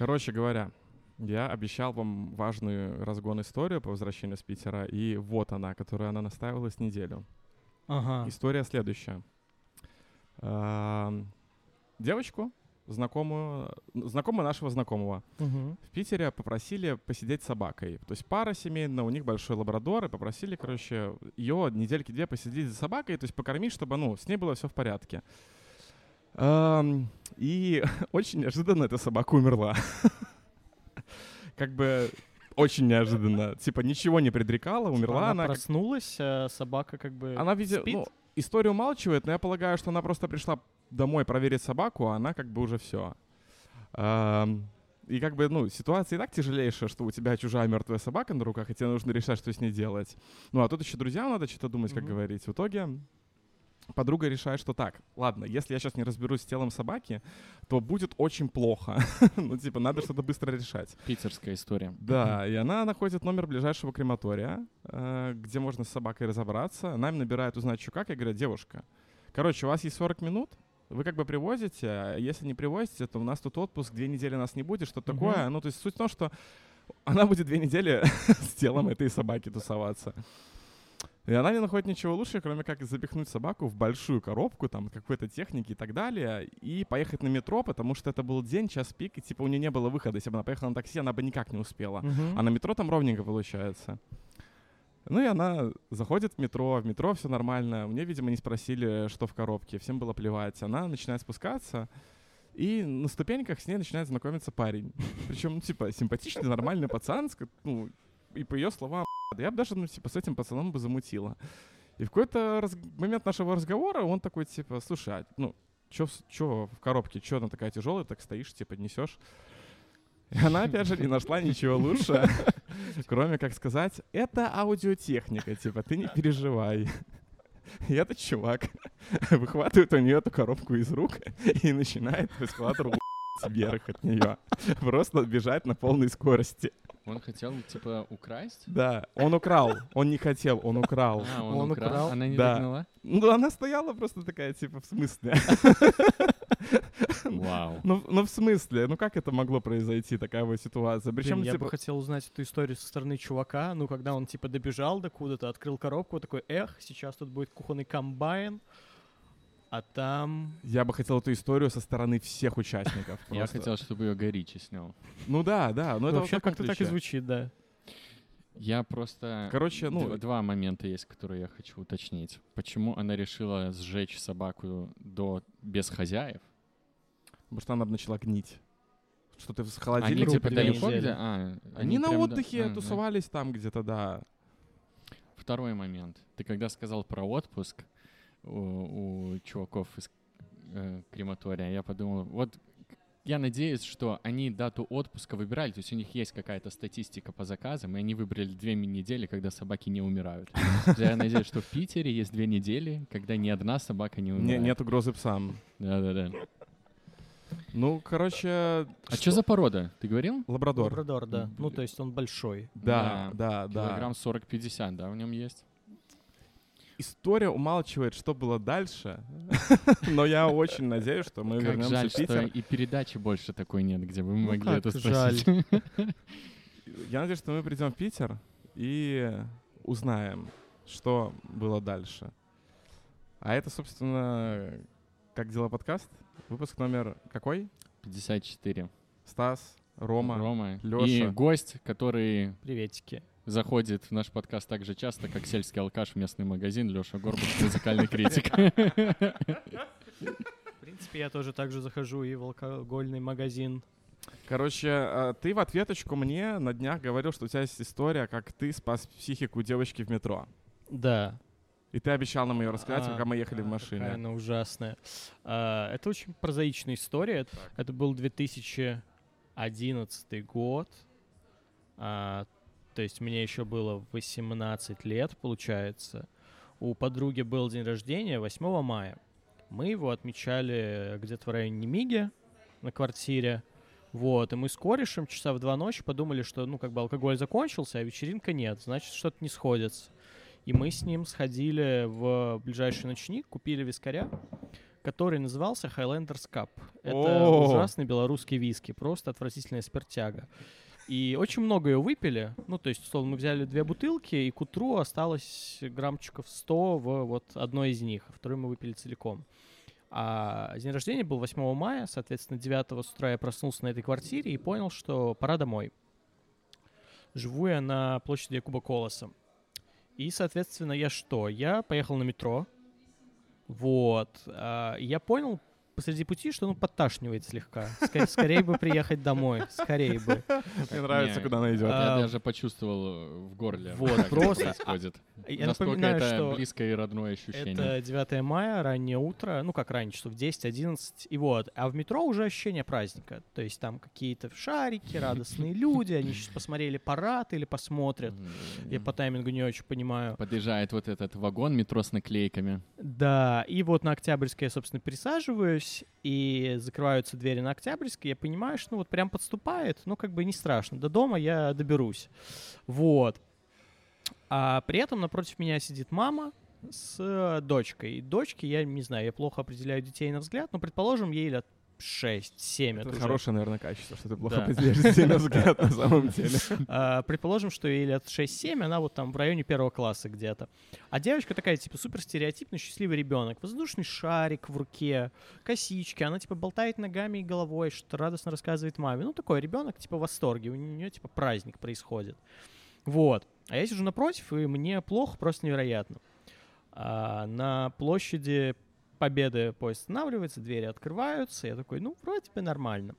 Короче говоря, я обещал вам важную разгон историю по возвращению с Питера, и вот она, которую она настаивалась неделю. Ага. История следующая. Ам, Девочку, знакомую, знакомую нашего знакомого, Мгм. в Питере попросили посидеть с собакой. То есть пара семейная, у них большой лабрадор, и попросили, короче, ее недельки две посидеть за собакой, то есть покормить, чтобы, ну, с ней было все в порядке. И очень неожиданно эта собака умерла. Как бы очень неожиданно. Типа ничего не предрекала, умерла она она. проснулась, а собака как бы Она, видимо, спит? ну, историю умалчивает, но я полагаю, что она просто пришла домой проверить собаку, а она как бы уже все. И как бы, ну, ситуация и так тяжелейшая, что у тебя чужая мертвая собака на руках, и тебе нужно решать, что с ней делать. Ну, а тут еще друзьям надо что-то думать, как говорить. В итоге подруга решает, что так, ладно, если я сейчас не разберусь с телом собаки, то будет очень плохо. ну, типа, надо что-то быстро решать. Питерская история. Да, и она находит номер ближайшего крематория, э, где можно с собакой разобраться. Она им набирает узнать, что как, и говорят, девушка, короче, у вас есть 40 минут, вы как бы привозите, а если не привозите, то у нас тут отпуск, две недели нас не будет, что такое. Ну, то есть суть в том, что она будет две недели с телом этой собаки тусоваться. И она не находит ничего лучше, кроме как запихнуть собаку в большую коробку, там, какой-то техники и так далее, и поехать на метро, потому что это был день, час пик, и типа у нее не было выхода. Если бы она поехала на такси, она бы никак не успела. Мгм. А на метро там ровненько получается. Ну и она заходит в метро, в метро все нормально. Мне, видимо, не спросили, что в коробке, всем было плевать. Она начинает спускаться, и на ступеньках с ней начинает знакомиться парень. Причем, ну, типа, симпатичный, нормальный пацан, ну, и по ее словам, я бы даже, ну, типа, с этим пацаном бы замутила. И в какой-то раз- момент нашего разговора он такой, типа, слушай, а, ну, чё, чё в коробке, чё она такая тяжелая, так стоишь, типа, несешь? И она, опять же, не нашла ничего лучше, кроме как сказать, это аудиотехника, типа, ты не переживай. И этот чувак выхватывает у нее эту коробку из рук и начинает по эскалатору вверх от нее. Просто бежать на полной скорости. Он хотел, типа, украсть? Да, он украл. Он не хотел, он украл. А, он, Он украл. украл? Она не Да. догнала? Ну, она стояла просто такая, типа, в смысле? Вау. Ну, ну, в смысле? Ну, как это могло произойти, такая вот ситуация? Блин, Причем, я типа, бы хотел узнать эту историю со стороны чувака, ну, когда он, типа, добежал до куда-то, открыл коробку, такой, эх, сейчас тут будет кухонный комбайн, а там... я бы хотел эту историю со стороны всех участников. Я хотел, чтобы ее Горичи снял. Ну да, да, но это вообще в как-то так и звучит, да. Я просто... Короче, ну, Дв- Два момента есть, которые я хочу уточнить. Почему она решила сжечь собаку до без хозяев? потому что она бы начала гнить. Что ты с Они типа далеко где? А, Они на отдыхе а, да. тусовались там где-то, да. Второй момент. Ты когда сказал про отпуск у, у чуваков из э, крематория, я подумал, вот я надеюсь, что они дату отпуска выбирали, то есть у них есть какая-то статистика по заказам, и они выбрали две недели, когда собаки не умирают. Я надеюсь, что в Питере есть две недели, когда ни одна собака не Не- умирает. нет угрозы псам. Да-да-да. Ну, короче... А что за порода? Ты говорил? Лабрадор. Лабрадор, да. Ну, то есть он большой. Да, да, да. Килограмм 40-50, да, в нем есть? История умалчивает, что было дальше, но я очень надеюсь, что мы Как вернемся жаль, в Питер. что и передачи больше такой нет, где бы мы Ну могли как это жаль. спросить. Я надеюсь, что мы придем в Питер и узнаем, что было дальше. А это, собственно, как дела подкаст? Выпуск номер какой? 54. Стас, Рома. Рома. И Лёша. гость, который Приветики. Заходит в наш подкаст так же часто, как сельский алкаш в местный магазин, Леша Горбуш, музыкальный критик. В принципе, я тоже так же захожу и в алкогольный магазин. Короче, э, ты в ответочку мне на днях говорил, что у тебя есть история, как ты спас психику девочки в метро. Да. И ты обещал нам ее рассказать, А, пока мы ехали в а, машине. Какая она ужасная. А, это очень прозаичная история. Это был 2011 год. А, то есть мне еще было 18 лет, получается. У подруги был день рождения 8 мая. Мы его отмечали где-то в районе Немиги на квартире. Вот, и мы с корешем часа в два ночи подумали, что, ну, как бы алкоголь закончился, а вечеринка нет, значит, что-то не сходится. И мы с ним сходили в ближайший ночник, купили вискаря, который назывался Highlanders Cup. Это О! ужасный белорусский виски, просто отвратительная спиртяга. И очень много ее выпили. Ну, то есть, условно, мы взяли две бутылки, и к утру осталось граммчиков 100 в вот одной из них, а вторую мы выпили целиком. А день рождения был 8 мая, соответственно, 9 с утра я проснулся на этой квартире и понял, что пора домой. Живу я на площади Куба Колоса. И, соответственно, я что? Я поехал на метро. Вот. а, я понял посреди пути, что ну подташнивает слегка. Ска- скорее бы приехать домой. Скорее бы. Мне нравится, куда она идет. А, Я даже почувствовал э, в горле, Вот, просто- происходит. Я Насколько это что близкое и родное ощущение. Это 9 мая, раннее утро, ну как ранее, часов 10-11, и вот. А в метро уже ощущение праздника. То есть там какие-то шарики, радостные люди, они сейчас посмотрели парад или посмотрят. Я по таймингу не очень понимаю. Подъезжает вот этот вагон метро с наклейками. Да, и вот на Октябрьской я, собственно, пересаживаюсь, и закрываются двери на Октябрьской, я понимаю, что ну вот прям подступает, ну как бы не страшно, до дома я доберусь. Вот. А при этом напротив меня сидит мама с э, дочкой. И дочке, я не знаю, я плохо определяю детей на взгляд, но, предположим, ей лет 6-7. Это уже. хорошее, наверное, качество, что ты плохо Да. определяешь на взгляд на самом деле. А, предположим, что ей лет 6-7, она вот там в районе первого класса где-то. А девочка такая, типа, супер стереотипный, счастливый ребенок. Воздушный шарик в руке, косички, она, типа, болтает ногами и головой, что радостно рассказывает маме. Ну, такой ребенок, типа, в восторге, у нее, типа, праздник происходит. Вот. А я сижу напротив, и мне плохо, просто невероятно. А, на площади Победы поезд останавливается, двери открываются, я такой, ну, вроде бы нормально.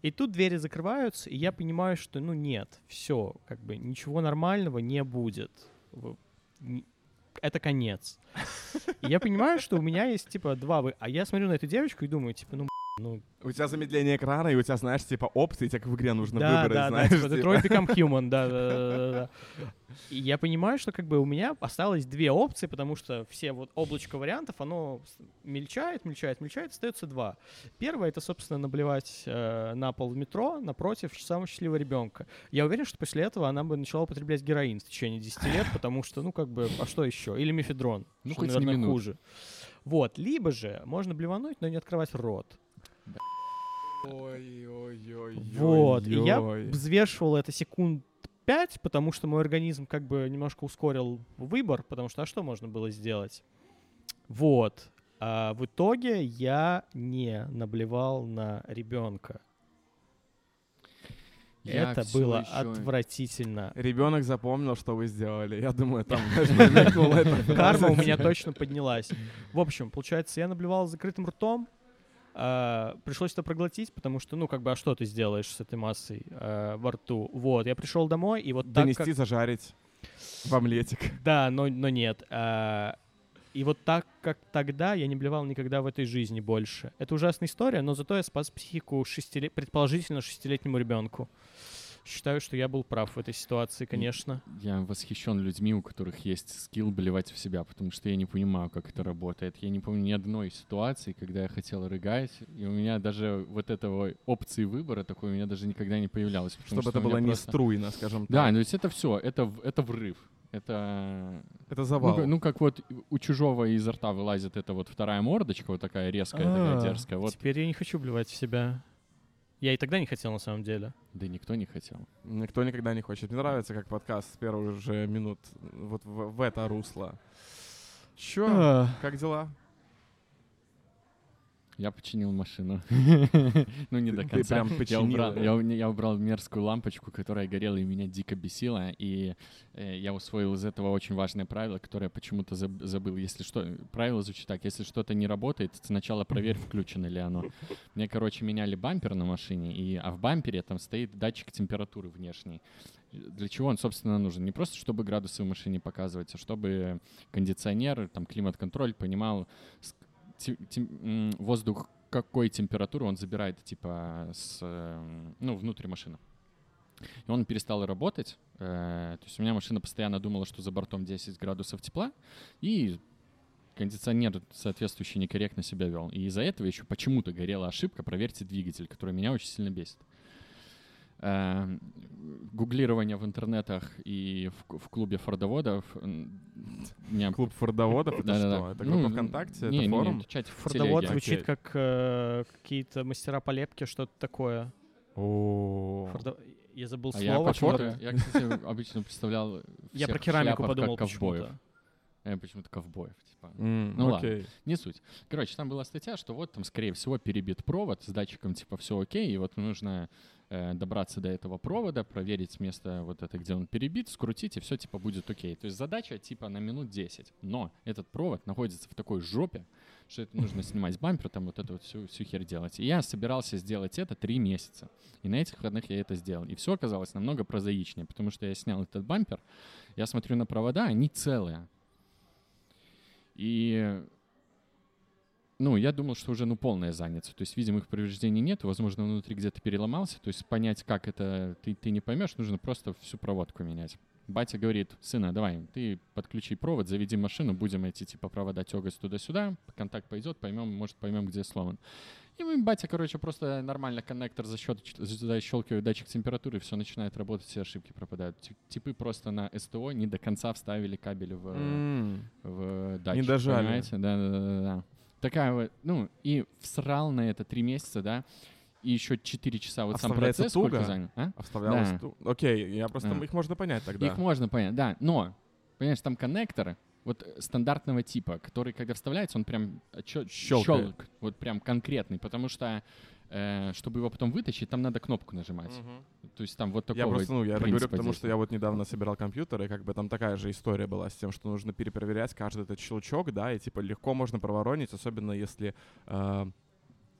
И тут двери закрываются, и я понимаю, что, ну, нет, все, как бы ничего нормального не будет. Это конец. И я понимаю, что у меня есть, типа, два... вы- А я смотрю на эту девочку и думаю, типа, ну, ну, У тебя замедление экрана, и у тебя, знаешь, типа опции, тебе как в игре нужно да, выбрать, да, знаешь. да, типа, типа. Detroit Become Human, да, да, да. И я понимаю, что как бы у меня осталось две опции, потому что все вот облачко вариантов, оно мельчает, мельчает, мельчает, остается два. Первое — это, собственно, наблевать э, на пол в метро напротив самого счастливого ребенка. Я уверен, что после этого она бы начала употреблять героин в течение 10 лет, потому что, ну, как бы, а что еще? Или мефедрон, Ну, что, хоть наверное, хуже. Вот, либо же можно блевануть, но не открывать рот. Ой-ой-ой. Вот, и я ой. взвешивал это секунд 5, потому что мой организм как бы немножко ускорил выбор, потому что а что можно было сделать? Вот. А в итоге я не наблевал на ребенка. Я это было ещё- отвратительно. Ребенок запомнил, что вы сделали. Я думаю, там Карма у меня точно поднялась. В общем, получается, я наблевал закрытым ртом. А, пришлось это проглотить, потому что, ну, как бы, а что ты сделаешь с этой массой а, во рту? Вот, я пришел домой, и вот так Донести, как- зажарить в омлетик. Да, но, но нет. А, и вот так, как тогда, я не блевал никогда в этой жизни больше. Это ужасная история, но зато я спас психику шестиле- предположительно шестилетнему ребенку. Считаю, что я был прав в этой ситуации, конечно. Я восхищен людьми, у которых есть скилл блевать в себя, потому что я не понимаю, как это работает. Я не помню ни одной ситуации, когда я хотел рыгать, и у меня даже вот этого опции выбора такой у меня даже никогда не появлялось. Чтобы что это было не просто- струйно, скажем Да, так. ну то есть это все, это, это врыв. Это Это ну, завал. ка- ну, как вот у чужого изо рта вылазит эта вот вторая мордочка, вот такая резкая, такая А, дерзкая. Вот, Теперь я не хочу блевать в себя. Я и тогда не хотел, на самом деле. да никто не хотел. Никто никогда не хочет. Мне нравится, как подкаст с первых же минут вот в, в это русло. Чё? Как дела? Я починил машину. Ну, не до Ты конца. Я убрал, её? я, у- я убрал мерзкую лампочку, которая горела и меня дико бесила. И э, я усвоил из этого очень важное правило, которое почему-то заб- забыл. Если что, правило звучит так: если что-то не работает, сначала проверь, включено ли оно. Мне, короче, меняли бампер на машине, и, а в бампере там стоит датчик температуры внешний. Для чего он, собственно, нужен? Не просто, чтобы градусы в машине показывать, а чтобы кондиционер, там, климат-контроль понимал, те- м, воздух какой температуры он забирает, типа, с, эм, ну, внутрь машины. И он перестал работать. э, то есть у меня машина постоянно думала, что за бортом 10 градусов тепла, и кондиционер соответствующий некорректно себя вел. И из-за этого еще почему-то горела ошибка «Проверьте двигатель», которая меня очень сильно бесит. Э, гуглирование в интернетах и в, в клубе фордоводов. Меня Клуб фордоводов, это что? Это Ну, группа ВКонтакте? не, Это не, форум? Фордовод звучит как э, какие-то мастера по лепке, что-то такое. Я забыл А слово. я, кстати, обычно представлял Я про керамику подумал почему-то. Я почему-то ковбоев, типа. М, Ну ладно. окей. Не суть. Короче, там была статья, что вот там, скорее всего, перебит провод с датчиком, типа, все окей, и вот нужно добраться до этого провода, проверить место вот это, где он перебит, скрутить, и все, типа, будет окей. То есть задача, типа, на минут 10. Но этот провод находится в такой жопе, что это нужно снимать с бампера, там вот эту вот всю, всю херь делать. И я собирался сделать это три месяца. И на этих выходных я это сделал. И все оказалось намного прозаичнее, потому что я снял этот бампер, я смотрю на провода, они целые. И ну, я думал, что уже, ну, полная занятость. То есть, видимо, их повреждений нет, возможно, внутри где-то переломался. То есть, понять, как это, ты, ты не поймешь, нужно просто всю проводку менять. Батя говорит, сына, давай, ты подключи провод, заведи машину, будем эти, типа, провода тягать туда-сюда, контакт пойдет, поймем, может, поймем, где сломан. И мы, батя, короче, просто нормально коннектор защелкивает датчик температуры, все начинает работать, все ошибки пропадают. Ти- Типы просто на СТО не до конца вставили кабель в, М, в датчик. дожали. Понимаете? Да, да, да, да. Такая вот, ну, и всрал на это три месяца, да, и еще четыре часа вот А сам процесс сколько туго? занял, а? а вставлялось Да. ту- Окей, я просто... Да. Их можно понять тогда. Их можно понять, да, но, понимаешь, там коннектор вот стандартного типа, который, когда вставляется, он прям щелк, вот прям конкретный, потому что чтобы его потом вытащить, там надо кнопку нажимать. Мгм. То есть там вот такого Я просто, ну, я это говорю, потому что я вот недавно собирал компьютер, и как бы там такая же история была с тем, что нужно перепроверять каждый этот щелчок, да, и типа легко можно проворонить, особенно если э,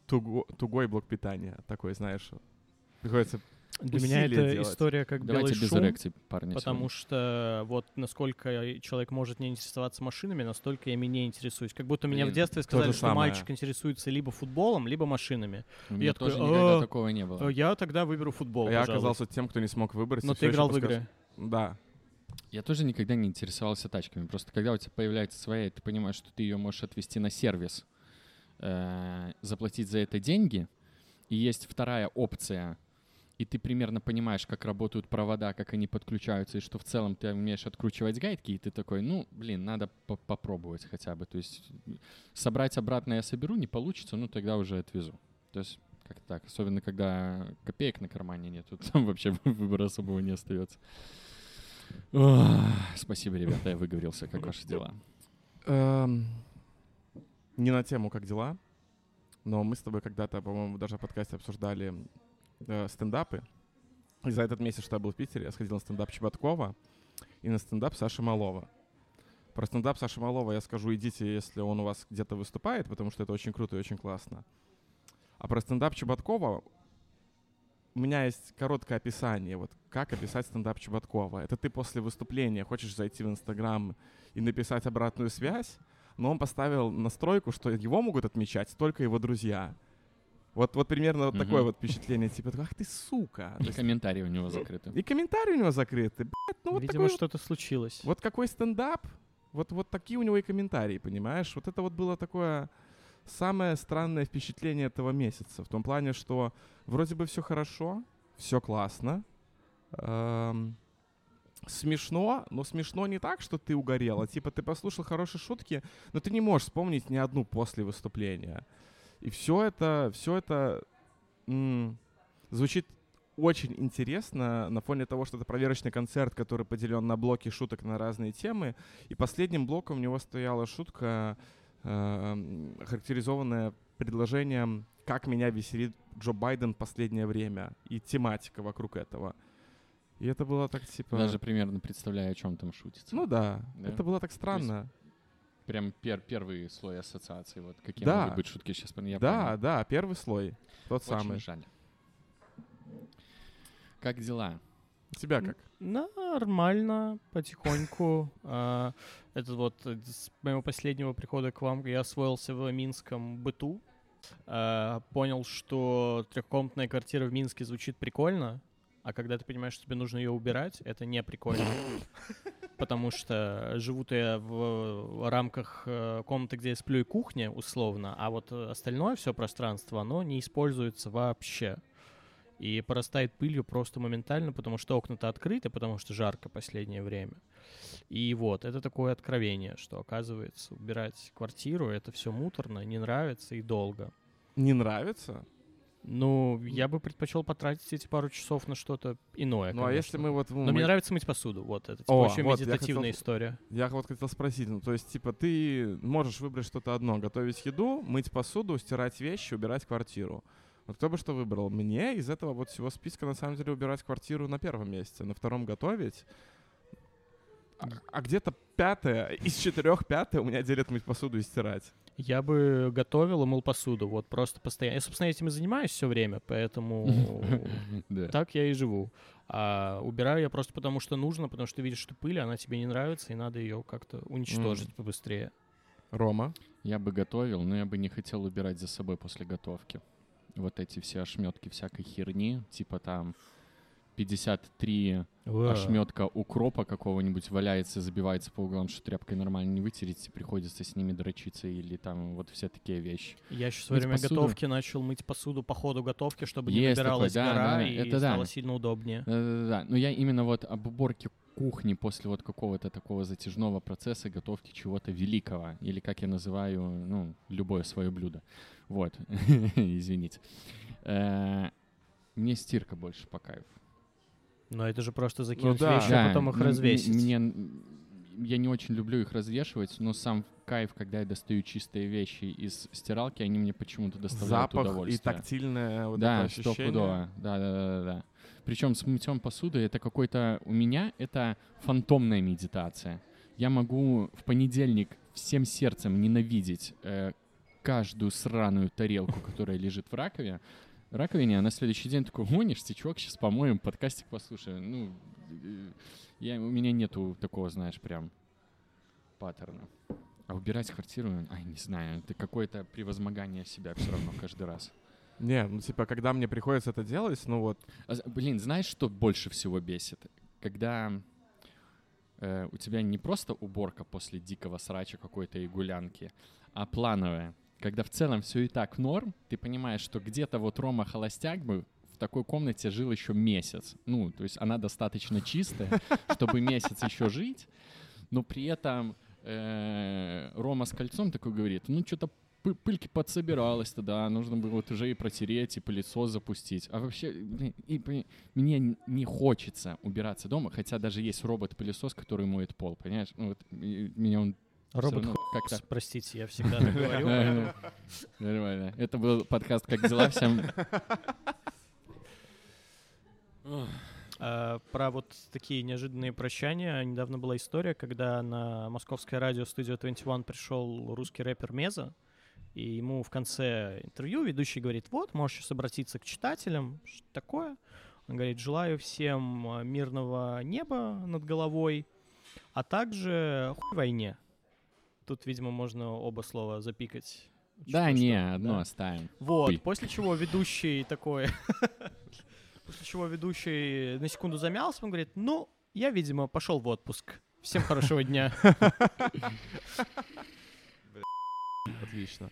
туго- тугой блок питания такой, знаешь, приходится Для меня это делать. история как Давайте белый без шум, эрекций, парни. потому сегодня. что вот насколько человек может не интересоваться машинами, настолько я ими не интересуюсь. Как будто меня в Блин, детстве сказали, что самое. мальчик интересуется либо футболом, либо машинами. У меня я такой, тоже никогда «А, такого не было. Э, Я тогда выберу футбол, я пожалуй. оказался тем, кто не смог выбрать. Но ты играл в игры. Да. Я тоже никогда не интересовался тачками. Просто когда у тебя появляется своя, ты понимаешь, что ты ее можешь отвезти на сервис, э, заплатить за это деньги, и есть вторая опция, и ты примерно понимаешь, как работают провода, как они подключаются, и что в целом ты умеешь откручивать гайки, и ты такой, ну, блин, надо по- попробовать хотя бы. То есть собрать обратно я соберу, не получится, ну, тогда уже отвезу. То есть как так, особенно когда копеек на кармане нет, тут вообще выбора особого не остается. Спасибо, ребята, я выговорился. Как ваши дела? Эм, Не на тему, как дела, но мы с тобой когда-то, по-моему, даже в подкасте обсуждали э, стендапы. И за этот месяц, что я был в Питере, я сходил на стендап Чеботкова и на стендап Саши Малова. Про стендап Саши Малова я скажу, идите, если он у вас где-то выступает, потому что это очень круто и очень классно. А про стендап Чеботкова у меня есть короткое описание, вот как описать стендап Чеботкова. Это ты после выступления хочешь зайти в Инстаграм и написать обратную связь, но он поставил настройку, что его могут отмечать только его друзья. Вот, вот примерно вот такое вот впечатление, типа, ах ты сука. И есть- комментарии у него закрыты. и комментарии у него закрыты. Блядь, ну вот Видимо, такой что-то случилось. вот какой стендап, вот, вот такие у него и комментарии, понимаешь? Вот это вот было такое самое странное впечатление этого месяца. В том плане, что вроде бы все хорошо, все классно, эм, смешно, но смешно не так, что ты угорел, а типа ты послушал хорошие шутки, но ты не можешь вспомнить ни одну после выступления. И все это, все это м, звучит очень интересно на фоне того, что это проверочный концерт, который поделен на блоки шуток на разные темы. И последним блоком у него стояла шутка, э, характеризованная предложением «Как меня веселит Джо Байден в последнее время» и тематика вокруг этого. И это было так типа... Даже примерно представляю, о чем там шутится. Ну да, Да. это было так странно. Прям пер- первый слой ассоциации. Вот какие Да. могут быть шутки сейчас. Я да, понял. да, первый слой, тот Очень самый. жаль. Как дела? У тебя как? Нормально, потихоньку. А, Это вот с моего последнего прихода к вам я освоился в минском быту. А, Понял, что трехкомнатная квартира в Минске звучит прикольно, а когда ты понимаешь, что тебе нужно ее убирать, это не прикольно. Потому что живу-то я в рамках э, комнаты, где я сплю и кухня, условно, а вот остальное все пространство, оно не используется вообще. и порастает пылью просто моментально, потому что окна-то открыты, потому что жарко последнее время. И вот, это такое откровение, что, оказывается, убирать квартиру — это все муторно, не нравится и долго. Не нравится? Ну, я бы предпочел потратить эти пару часов на что-то иное. Ну, а если мы вот... ну, Но мне нравится мыть посуду. Вот это типа, О, очень вот, я медитативная хотел- история. Я вот хотел спросить, ну, то есть, типа, ты можешь выбрать что-то одно, готовить еду, мыть посуду, стирать вещи, убирать квартиру. Вот кто бы что выбрал? Мне из этого вот всего списка, на самом деле, убирать квартиру на первом месте, на втором готовить. А, а где-то пятое, из четырех пятое у меня делит мыть посуду и стирать. Я бы готовил и мыл посуду. Вот просто постоянно. Я, собственно, этим и занимаюсь все время, поэтому так я и живу. А убираю я просто потому, что нужно, потому что ты видишь, что пыль, она тебе не нравится, и надо ее как-то уничтожить побыстрее. Рома? Я бы готовил, но я бы не хотел убирать за собой после готовки. Вот эти все ошметки всякой херни, типа там 53 ошметка укропа какого-нибудь валяется, забивается по углам, что тряпкой нормально не вытереть, и приходится с ними дрочиться или там вот все такие вещи. Я еще во время посуду. готовки начал мыть посуду по ходу готовки, чтобы не Есть набиралась такое, да, гора да, и это да. стало сильно удобнее. Да-да-да, но я именно вот об уборке кухни после вот какого-то такого затяжного процесса готовки чего-то великого, или как я называю, ну, любое свое блюдо. Вот, извините. Э, Мне стирка больше по кайфу. Но это же просто закинуть да. вещи, а потом их м- м- развесить. Мне, я не очень люблю их развешивать, но сам кайф, когда я достаю чистые вещи из стиралки, они мне почему-то доставляют Запах и удовольствие. тактильное вот да, это ощущение. Да, да, да, да, да. Причем с мытьем посуды это какой-то у меня это фантомная медитация. Я могу в понедельник всем сердцем ненавидеть э, каждую сраную тарелку, которая лежит в раковине, раковине, а на следующий день такой, гонишь, чувак, сейчас помоем, подкастик послушаем. Ну, э, я, у меня нету такого, знаешь, прям паттерна. А убирать квартиру, ай, не знаю, это какое-то превозмогание себя все равно каждый раз. Не, ну типа, когда мне приходится это делать, ну вот, А Блин, знаешь, что больше всего бесит? Когда э, у тебя не просто уборка после дикого срача какой-то и гулянки, а плановая. Когда в целом все и так норм, ты понимаешь, что где-то вот Рома Холостяк бы в такой комнате жил еще месяц. Ну, то есть она достаточно чистая, чтобы месяц еще жить, но при этом э, Рома с кольцом такой говорит, ну, что-то пы- пыльки подсобиралось тогда, нужно было вот уже и протереть, и пылесос запустить. А вообще, и, пони- мне не хочется убираться дома, хотя даже есть робот-пылесос, который моет пол, понимаешь? Ну, вот, и- меня он Робот равно как-то... Простите, я всегда так говорю. поэтому- Нормально. Это был подкаст «Как дела?» Всем А, Про вот такие неожиданные прощания. Недавно была история, когда на московское радио Studio 21 пришел русский рэпер Меза, и ему в конце интервью ведущий говорит, вот, можешь сейчас обратиться к читателям, что такое. Он говорит, желаю всем а, мирного неба над головой, а также хуй войне. Тут, видимо, можно оба слова запикать. Да, Что- не, что, одно да. оставим. Вот, Хуй. после чего ведущий такой... После чего ведущий на секунду замялся, он говорит, ну, я, видимо, пошел в отпуск. Всем хорошего дня. Отлично.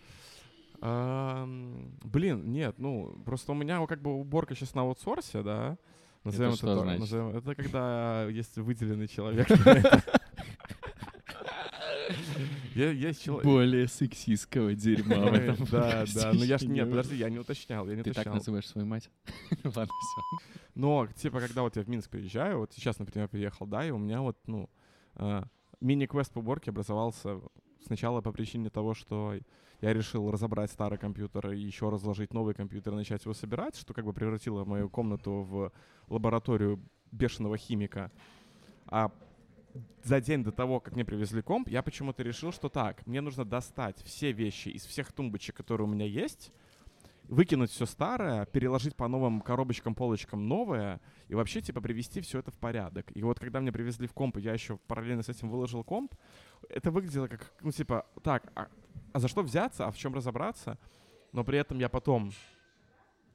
Блин, нет, ну, просто у меня как бы уборка сейчас на аутсорсе, да. Назовем значит? назовем- это когда есть выделенный человек. Я- Есть человек. Более сексистского дерьма в этом Да, да, ну я ж, нет, не подожди, я не уточнял, я не Ты так называешь свою мать? Ладно, все. Но, типа, когда вот я в Минск приезжаю, вот сейчас, например, приехал, да, и у меня вот, ну, а, мини-квест по уборке образовался сначала по причине того, что я решил разобрать старый компьютер и еще разложить новый компьютер и начать его собирать, что как бы превратило мою комнату в лабораторию бешеного химика. А за день до того, как мне привезли комп, я почему-то решил, что так, мне нужно достать все вещи из всех тумбочек, которые у меня есть, выкинуть все старое, переложить по новым коробочкам, полочкам новое, и вообще, типа, привести все это в порядок. И вот когда мне привезли в комп, я еще параллельно с этим выложил комп, это выглядело как, ну, типа, так, а, а за что взяться, а в чем разобраться? Но при этом я потом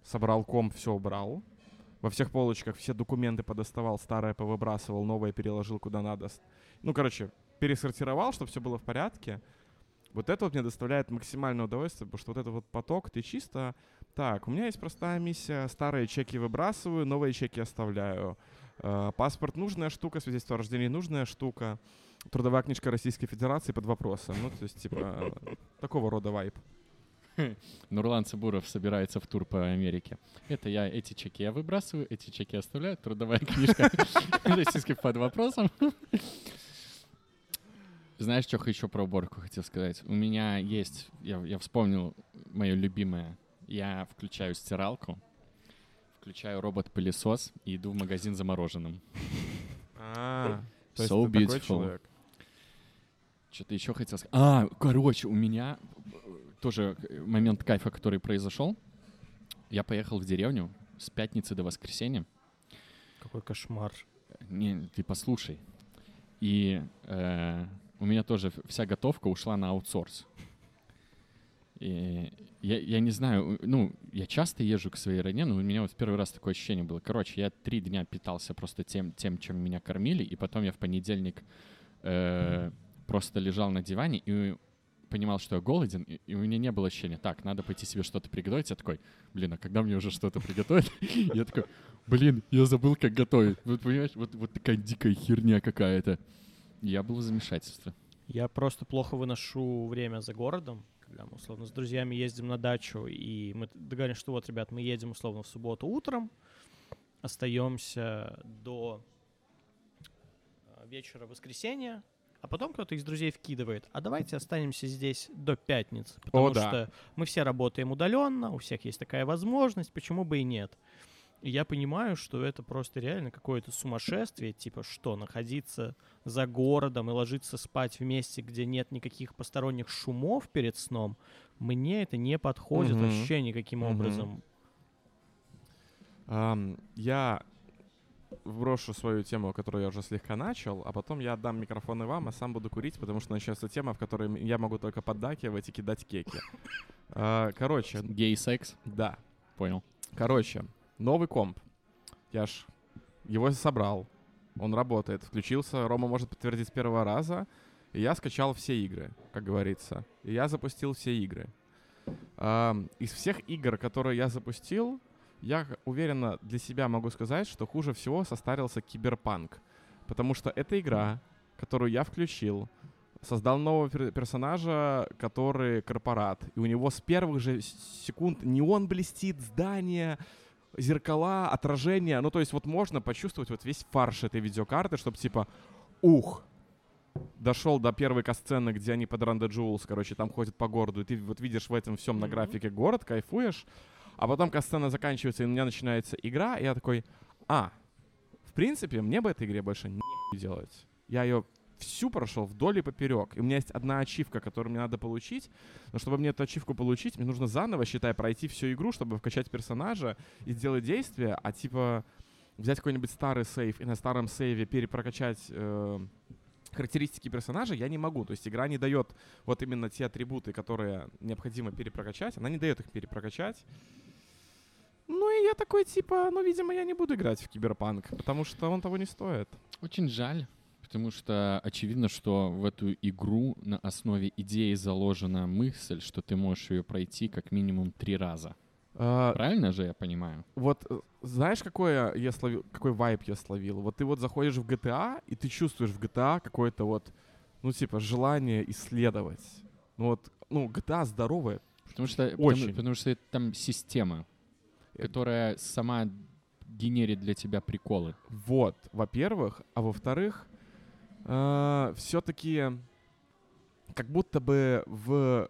собрал комп, все убрал, во всех полочках все документы подоставал, старое повыбрасывал, новое переложил куда надо. Ну, короче, пересортировал, чтобы все было в порядке. Вот это вот мне доставляет максимальное удовольствие, потому что вот этот вот поток, ты чисто... Так, у меня есть простая миссия, старые чеки выбрасываю, новые чеки оставляю. Э, паспорт нужная штука, свидетельство о рождении нужная штука. Трудовая книжка Российской Федерации под вопросом. Ну, то есть, типа, такого рода вайп. Нурлан Цыбуров собирается в тур по Америке. Это я, эти чеки я выбрасываю, эти чеки оставляю. Трудовая книжка российской под вопросом. Знаешь, что еще про уборку хотел сказать? У меня есть, я, я вспомнил мое любимое. Я включаю стиралку, включаю робот-пылесос и иду в магазин за мороженым. А, So beautiful. Что-то еще хотел сказать. А, короче, у меня тоже э, момент кайфа, который произошел. Я поехал в деревню с пятницы до воскресенья. Какой кошмар. Не, ты послушай. И э, у меня тоже вся готовка ушла на аутсорс. И я, я не знаю, ну, я часто езжу к своей родне, но у меня вот в первый раз такое ощущение было. Короче, я три дня питался просто тем, тем чем меня кормили, и потом я в понедельник э, просто лежал на диване и понимал, что я голоден, и, и у меня не было ощущения, так, надо пойти себе что-то приготовить. Я такой, блин, а когда мне уже что-то приготовить? Я такой, блин, я забыл, как готовить. Вот понимаешь, вот, вот такая дикая херня какая-то. Я был в замешательстве. Я просто плохо выношу время за городом, когда мы, условно, с друзьями ездим на дачу, и мы договорились, что вот, ребят, мы едем, условно, в субботу утром, остаемся до э, вечера воскресенья, а потом кто-то из друзей вкидывает, а давайте останемся здесь до пятницы, потому О, да. что мы все работаем удаленно, у всех есть такая возможность, почему бы и нет. И я понимаю, что это просто реально какое-то сумасшествие, типа что, находиться за городом и ложиться спать в месте, где нет никаких посторонних шумов перед сном, мне это не подходит Мгм. вообще никаким Мгм. образом. Ам, я вброшу свою тему, которую я уже слегка начал, а потом я отдам микрофон и вам, а сам буду курить, потому что начнется тема, в которой я могу только поддакивать и кидать кеки. А, Короче, Гей-секс? да. Понял. Короче, новый комп. Я ж его собрал. Он работает. Включился. Рома может подтвердить с первого раза. И я скачал все игры, как говорится. И я запустил все игры. Из всех игр, которые я запустил, я уверенно для себя могу сказать, что хуже всего состарился Киберпанк. Потому что эта игра, которую я включил, создал нового пер- персонажа, который корпорат. И у него с первых же секунд неон блестит, здание, зеркала, отражения. Ну, то есть вот можно почувствовать вот весь фарш этой видеокарты, чтобы типа, ух, дошел до первой касцены, где они под Ранда Джулс, короче, там ходят по городу, и ты вот видишь в этом всем на Мгм. графике город, кайфуешь, а потом касцена заканчивается, и у меня начинается игра, и я такой, а, в принципе, мне бы этой игре больше не делать. Я ее всю прошел вдоль и поперек. И у меня есть одна ачивка, которую мне надо получить. Но чтобы мне эту ачивку получить, мне нужно заново, считай, пройти всю игру, чтобы вкачать персонажа и сделать действие, а типа взять какой-нибудь старый сейв и на старом сейве перепрокачать э, характеристики персонажа я не могу. То есть игра не дает вот именно те атрибуты, которые необходимо перепрокачать, она не дает их перепрокачать. Ну и я такой типа, ну, видимо, я не буду играть в Киберпанк, потому что он того не стоит. Очень жаль, потому что очевидно, что в эту игру на основе идеи заложена мысль, что ты можешь ее пройти как минимум три раза. А, Правильно же я понимаю? Вот э, знаешь, какое я словил, какой вайп я словил? Вот ты вот заходишь в GTA, и ты чувствуешь в GTA какое-то вот, ну, типа, желание исследовать. Ну вот, ну, GTA здоровая. Потому что, Очень. Потому, потому что это там система, которая сама генерит для тебя приколы. Вот, во-первых. А во-вторых, все-таки как будто бы в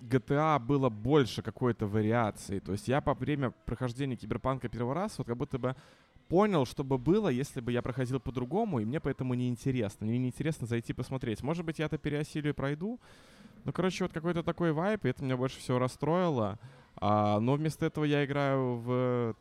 GTA было больше какой-то вариации. То есть я по время прохождения Киберпанка первый раз вот как будто бы понял, что бы было, если бы я проходил по-другому, и мне поэтому неинтересно. Мне неинтересно зайти посмотреть. Может быть, я это переосилю и пройду. Ну, короче, вот какой-то такой вайп, и это меня больше всего расстроило. А, но вместо этого я играю в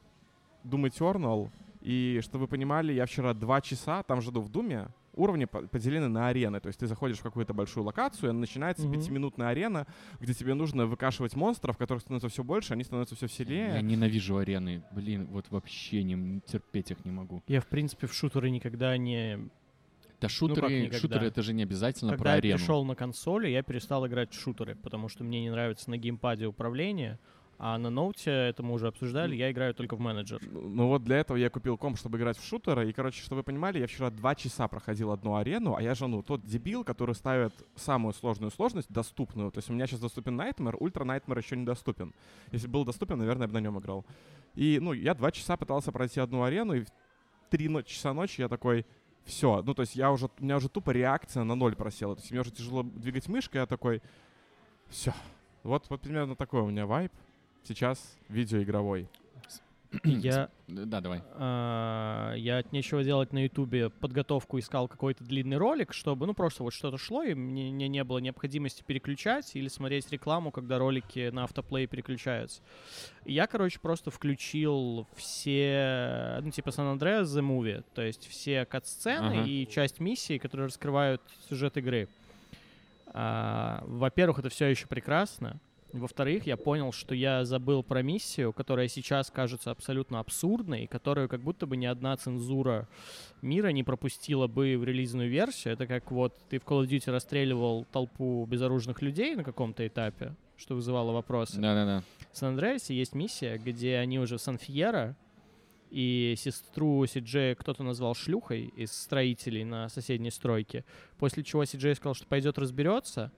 Doom Eternal, и, чтобы вы понимали, я вчера два часа там жду в Думе, уровни по- поделены на арены. То есть ты заходишь в какую-то большую локацию, и начинается Мгм. пятиминутная арена, где тебе нужно выкашивать монстров, которых становится все больше, они становятся все сильнее. Я ненавижу арены. Блин, вот вообще не терпеть их не могу. Я, в принципе, в шутеры никогда не Да шутеры, никогда. шутеры это же не обязательно Когда про я арену. перешел на консоли, я перестал играть в шутеры, потому что мне не нравится на геймпаде управление, а на ноуте, это мы уже обсуждали, я играю только в менеджер. Ну вот для этого я купил комп, чтобы играть в шутеры. И, короче, чтобы вы понимали, я вчера два часа проходил одну арену, а я же, ну, тот дебил, который ставит самую сложную сложность доступную. То есть у меня сейчас доступен Nightmare, Ультра Nightmare еще не доступен. Если был доступен, наверное, я бы на нем играл. И, ну, я два часа пытался пройти одну арену, и в три но- часа ночи я такой, все, ну, то есть я уже, у меня уже тупо реакция на ноль просела. То есть мне уже тяжело двигать мышкой, я такой, все. Вот, вот примерно такой у меня вайп. Сейчас видеоигровой. Я, Да, давай. а, я от нечего делать на ютубе подготовку искал какой-то длинный ролик, чтобы, ну, просто вот что-то шло, и мне, мне не было необходимости переключать или смотреть рекламу, когда ролики на автоплей переключаются. И я, короче, просто включил все, ну, типа San Andreas The Movie, то есть все кат-сцены Ага. и часть миссии, которые раскрывают сюжет игры. А, во-первых, это все еще прекрасно. Во-вторых, я понял, что я забыл про миссию, которая сейчас кажется абсолютно абсурдной, которую как будто бы ни одна цензура мира не пропустила бы в релизную версию. Это как вот ты в Call of Duty расстреливал толпу безоружных людей на каком-то этапе, что вызывало вопросы. Да-да-да. В Сан-Андреасе есть миссия, где они уже в Сан-Фьеро, и сестру Си-Джея кто-то назвал шлюхой из строителей на соседней стройке, после чего Си-Джей сказал, что пойдет разберется,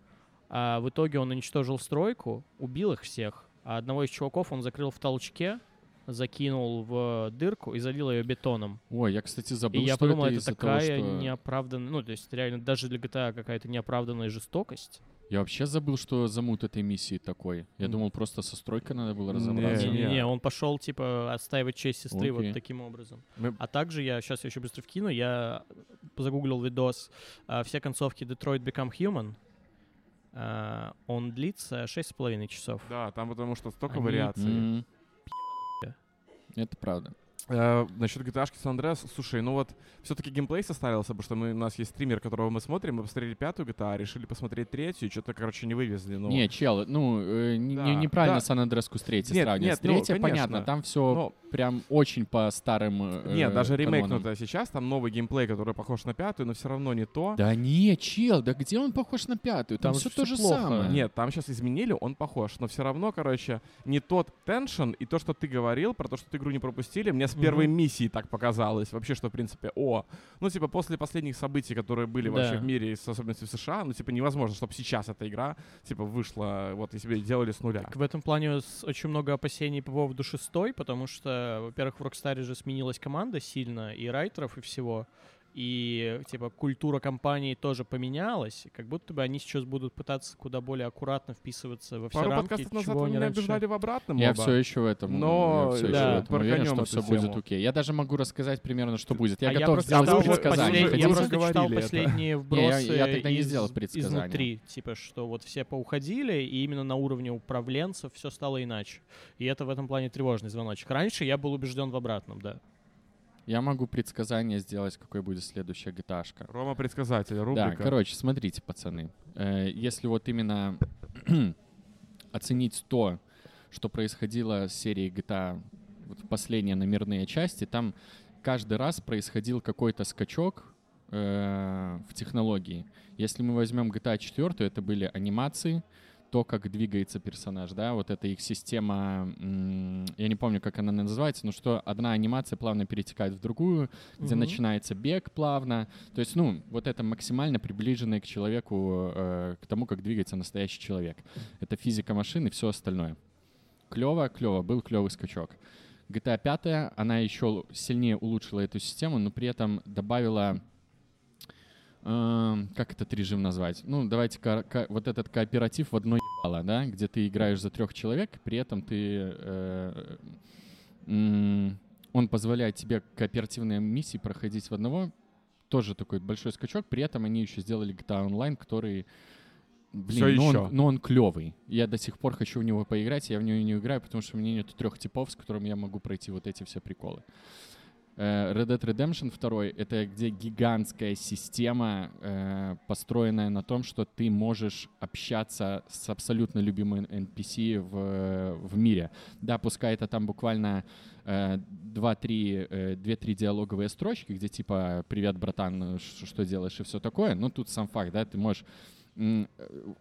а в итоге он уничтожил стройку, убил их всех, а одного из чуваков он закрыл в толчке, закинул в дырку и залил ее бетоном. Ой, я, кстати, забыл, и я что подумал, это это такая того, что... неоправданная, ну, то есть реально даже для GTA какая-то неоправданная жестокость. Я вообще забыл, что замут этой миссии такой. Я думал, просто со стройкой надо было разобраться. не. Не-не-не, он пошел, типа, отстаивать честь сестры Окей. вот таким образом. Мы- А также я, сейчас я еще быстро вкину, я загуглил видос а, «Все концовки Detroit Become Human». А, он длится 6,5 часов. Да, там потому что столько Они- вариаций. М. Это правда. Э, насчет GTA San Andreas, слушай, ну вот все-таки геймплей состарился, потому что мы, у нас есть стример, которого мы смотрим, мы посмотрели пятую GTA, решили посмотреть третью, и что-то, короче, не вывезли. Ну, Не, чел, ну, э, Да, не- неправильно да. Сан Андреску с третьей Нет, сравнивать. нет, ну, третьей, конечно. понятно, там все ну, прям очень по старым э, нет, даже ремейкнутая сейчас, там новый геймплей, который похож на пятую, но все равно не то. Да не, чел, да где он похож на пятую? Там, Там все всё то же плохо. самое. Нет, там сейчас изменили, он похож, но все равно, короче, не тот теншн и то, что ты говорил, про то, что ты игру не пропустили, мне с первой миссии так показалось. Вообще, что, в принципе, о, ну, типа, после последних событий, которые были Да. вообще в мире, с особенностью в США, ну, типа, невозможно, чтобы сейчас эта игра, типа, вышла, вот, и себе делали с нуля. Так в этом плане очень много опасений по поводу шестой, потому что, во-первых, в Rockstar же сменилась команда сильно, и райтеров, и всего. И, типа, культура компании тоже поменялась. Как будто бы они сейчас будут пытаться куда более аккуратно вписываться во все Пару рамки, подкастов назад чего они меня раньше... в обратном, Я оба. все еще в этом, Но, я всё ещё да, в этом уверен, что все будет тему. окей. Я даже могу рассказать примерно, что будет. Я а я готов просто сделать читал предсказание. послед-? Я просто читал это. последние вбросы я тогда не из- сделал предсказания. изнутри, типа, что вот все поуходили, и именно на уровне управленцев все стало иначе. И это в этом плане тревожный звоночек. Раньше я был убежден в обратном, да. Я могу предсказание сделать, какой будет следующая gta -шка. Рома предсказатель, Да, рубрика. короче, смотрите, пацаны. Э, Если вот именно оценить то, что происходило с серией GTA вот в последние номерные части, там каждый раз происходил какой-то скачок э, в технологии. Если мы возьмем GTA 4, это были анимации, то, как двигается персонаж, да, вот эта их система, я не помню, как она называется, но что одна анимация плавно перетекает в другую, где Мгм. начинается бег плавно, то есть, ну, вот это максимально приближенное к человеку, э, к тому, как двигается настоящий человек. Это физика машины и все остальное. Клево, клево, был клевый скачок. GTA 5, она еще сильнее улучшила эту систему, но при этом добавила как этот режим назвать? Ну, давайте вот этот кооператив в одно ебало, да, где ты играешь за трех человек, при этом ты э, м, он позволяет тебе кооперативные миссии проходить в одного. Тоже такой большой скачок. При этом они еще сделали GTA Online, который Блин, Всё но, еще. он, но он клевый. Я до сих пор хочу в него поиграть. Я в него не играю, потому что у меня нет трех типов, с которыми я могу пройти вот эти все приколы. Э, Red Dead Redemption 2 — это где гигантская система, э, построенная на том, что ты можешь общаться с абсолютно любимым NPC в, в мире. Да, пускай это там буквально э, 2-3 э, 2-3 диалоговые строчки, где типа «Привет, братан, что делаешь?» и все такое. Но тут сам факт, да, ты можешь э,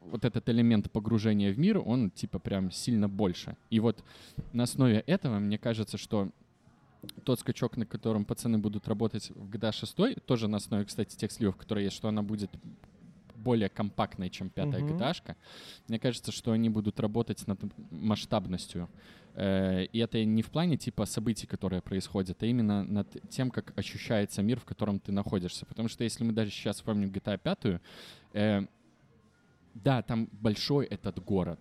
вот этот элемент погружения в мир, он типа прям сильно больше. И вот на основе этого, мне кажется, что тот скачок, на котором пацаны будут работать в GTA 6, тоже на основе, кстати, тех сливов, которые есть, что она будет более компактной, чем пятая gta Мне кажется, что они будут работать над масштабностью. Э, И это не в плане типа событий, которые происходят, а именно над тем, как ощущается мир, в котором ты находишься. Потому что если мы даже сейчас вспомним GTA 5, э, да, там большой этот город,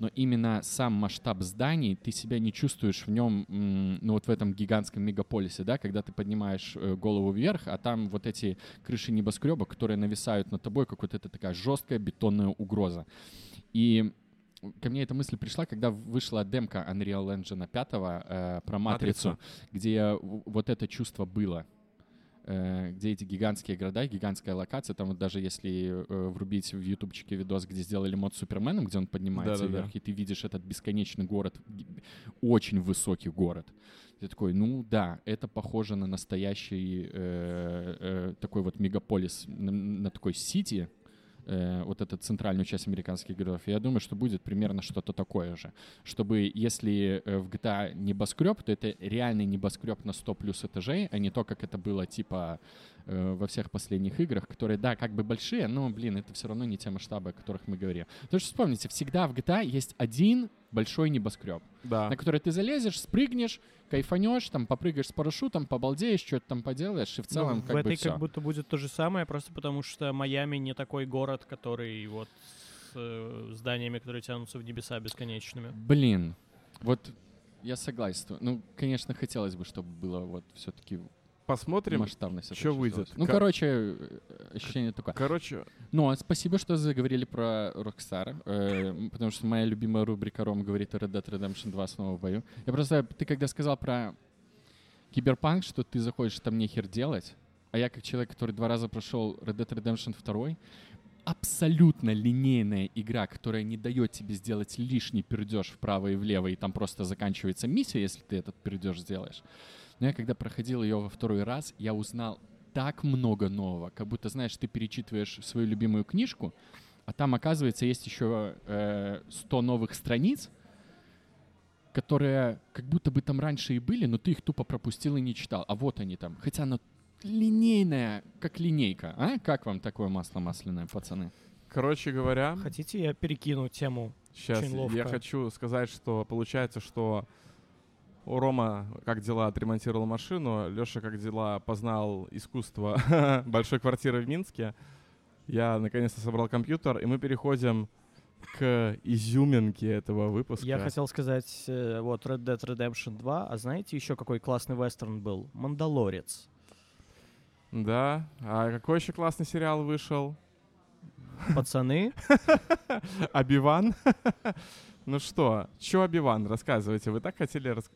но именно сам масштаб зданий, ты себя не чувствуешь в нем, ну вот в этом гигантском мегаполисе, да, когда ты поднимаешь э, голову вверх, а там вот эти крыши небоскреба, которые нависают над тобой, как вот это такая жесткая бетонная угроза. И ко мне эта мысль пришла, когда вышла демка Unreal Engine 5 э, про матрицу, Матрицу. где вот это чувство было где эти гигантские города, гигантская локация. Там вот даже если э, врубить в ютубчике видос, где сделали мод Суперменом, где он поднимается Да-да-да. вверх, и ты видишь этот бесконечный город, очень высокий город. Ты такой, ну да, это похоже на настоящий э, э, такой вот мегаполис, на, на такой сити, э, вот эту центральную часть американских городов. Я думаю, что будет примерно что-то такое же. Чтобы, если э, в GTA небоскреб, то это реальный небоскреб на 100 плюс этажей, а не то, как это было типа э, во всех последних играх, которые, да, как бы большие, но, блин, это все равно не те масштабы, о которых мы говорим. Потому что вспомните, всегда в GTA есть один большой небоскреб, Да. на который ты залезешь, спрыгнешь, кайфанешь, там попрыгаешь с парашютом, побалдеешь, что-то там поделаешь, и в целом Ну, как в бы этой все. как будто будет то же самое, просто потому что Майами не такой город, который вот с э, зданиями, которые тянутся в небеса бесконечными. Блин, вот я согласен. Ну, конечно, хотелось бы, чтобы было вот все-таки Посмотрим. масштабность. чё выйдет. Ну, Ка- короче, э, ощущение такое. Короче, Ну, а спасибо, что заговорили про Rockstar, э, потому что моя любимая рубрика «Ром говорит о Red Dead Redemption 2 снова в бою». Я просто, ты когда сказал про Киберпанк, что ты заходишь, там нехер делать, а я как человек, который два раза прошел Red Dead Redemption 2, абсолютно линейная игра, которая не дает тебе сделать лишний пердеж вправо и влево, и там просто заканчивается миссия, если ты этот пердеж сделаешь. Но я когда проходил ее во второй раз, я узнал так много нового, как будто, знаешь, ты перечитываешь свою любимую книжку, а там, оказывается, есть еще э, 100 новых страниц, которые как будто бы там раньше и были, но ты их тупо пропустил и не читал. А вот они там. Хотя оно линейное, как линейка. А? Как вам такое масло масляное, пацаны? короче говоря, Хотите, я перекину тему? сейчас очень ловко. я хочу сказать, что получается, что Рома как дела отремонтировал машину, Леша как дела познал искусство большой квартиры в Минске. Я наконец-то собрал компьютер, и мы переходим к изюминке этого выпуска. Я хотел сказать, э, вот Red Dead Redemption 2, а знаете еще какой классный вестерн был? «Мандалорец». Да. А какой еще классный сериал вышел? Пацаны, Обиван. ну что, чё Обиван? Рассказывайте. Вы так хотели... рас-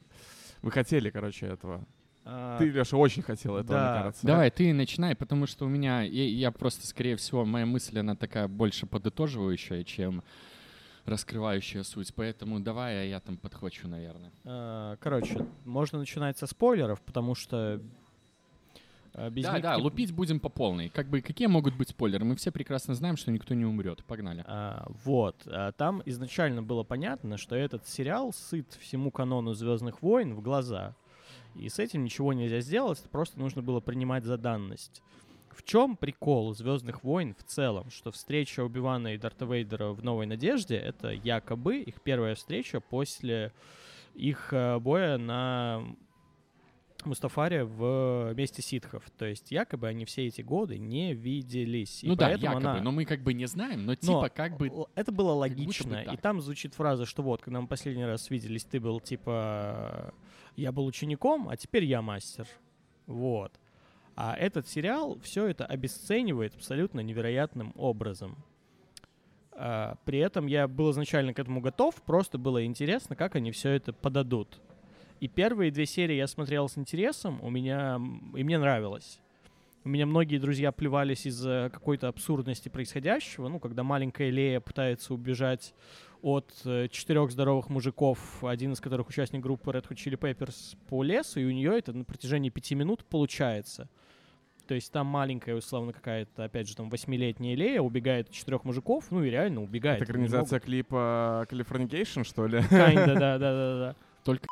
Вы хотели, короче, этого. а, Ты, Леша, очень хотел этого, да. мне кажется. Давай, ты начинай, потому что у меня, я, я просто, скорее всего, моя мысль, она такая больше подытоживающая, чем раскрывающая суть. Поэтому давай, а я там подхвачу, наверное. а, короче, можно начинать со спойлеров, потому что без да, да, лупить будем по полной. Как бы, какие могут быть спойлеры? Мы все прекрасно знаем, что никто не умрет. Погнали. А, вот. А, там изначально было понятно, что этот сериал сыт всему канону Звездных войн в глаза. И с этим ничего нельзя сделать, просто нужно было принимать за данность. В чем прикол Звездных войн в целом? Что встреча Убивана и Дарта Вейдера в Новой Надежде это якобы их первая встреча после их э, боя на Мустафаре в месте ситхов. То есть якобы они все эти годы не виделись. И ну да, поэтому якобы, она- но мы как бы не знаем, но но типа как бы... это было будто бы логично. И там звучит фраза, что вот, когда мы последний раз виделись, ты был типа... Я был учеником, а теперь я мастер. Вот. А этот сериал все это обесценивает абсолютно невероятным образом. А, при этом я был изначально к этому готов, просто было интересно, как они все это подадут. И первые две серии я смотрел с интересом, у меня и мне нравилось. У меня многие друзья плевались из-за какой-то абсурдности происходящего. Ну, когда маленькая Лея пытается убежать от э, четырех здоровых мужиков, один из которых участник группы Red Hot Chili Peppers по лесу, и у нее это на протяжении пяти минут получается. То есть там маленькая, условно, какая-то, опять же, там, восьмилетняя Лея убегает от четырех мужиков, ну и реально убегает. Это экранизация клипа Californication, что ли? Kinda, да, да, да, да. Только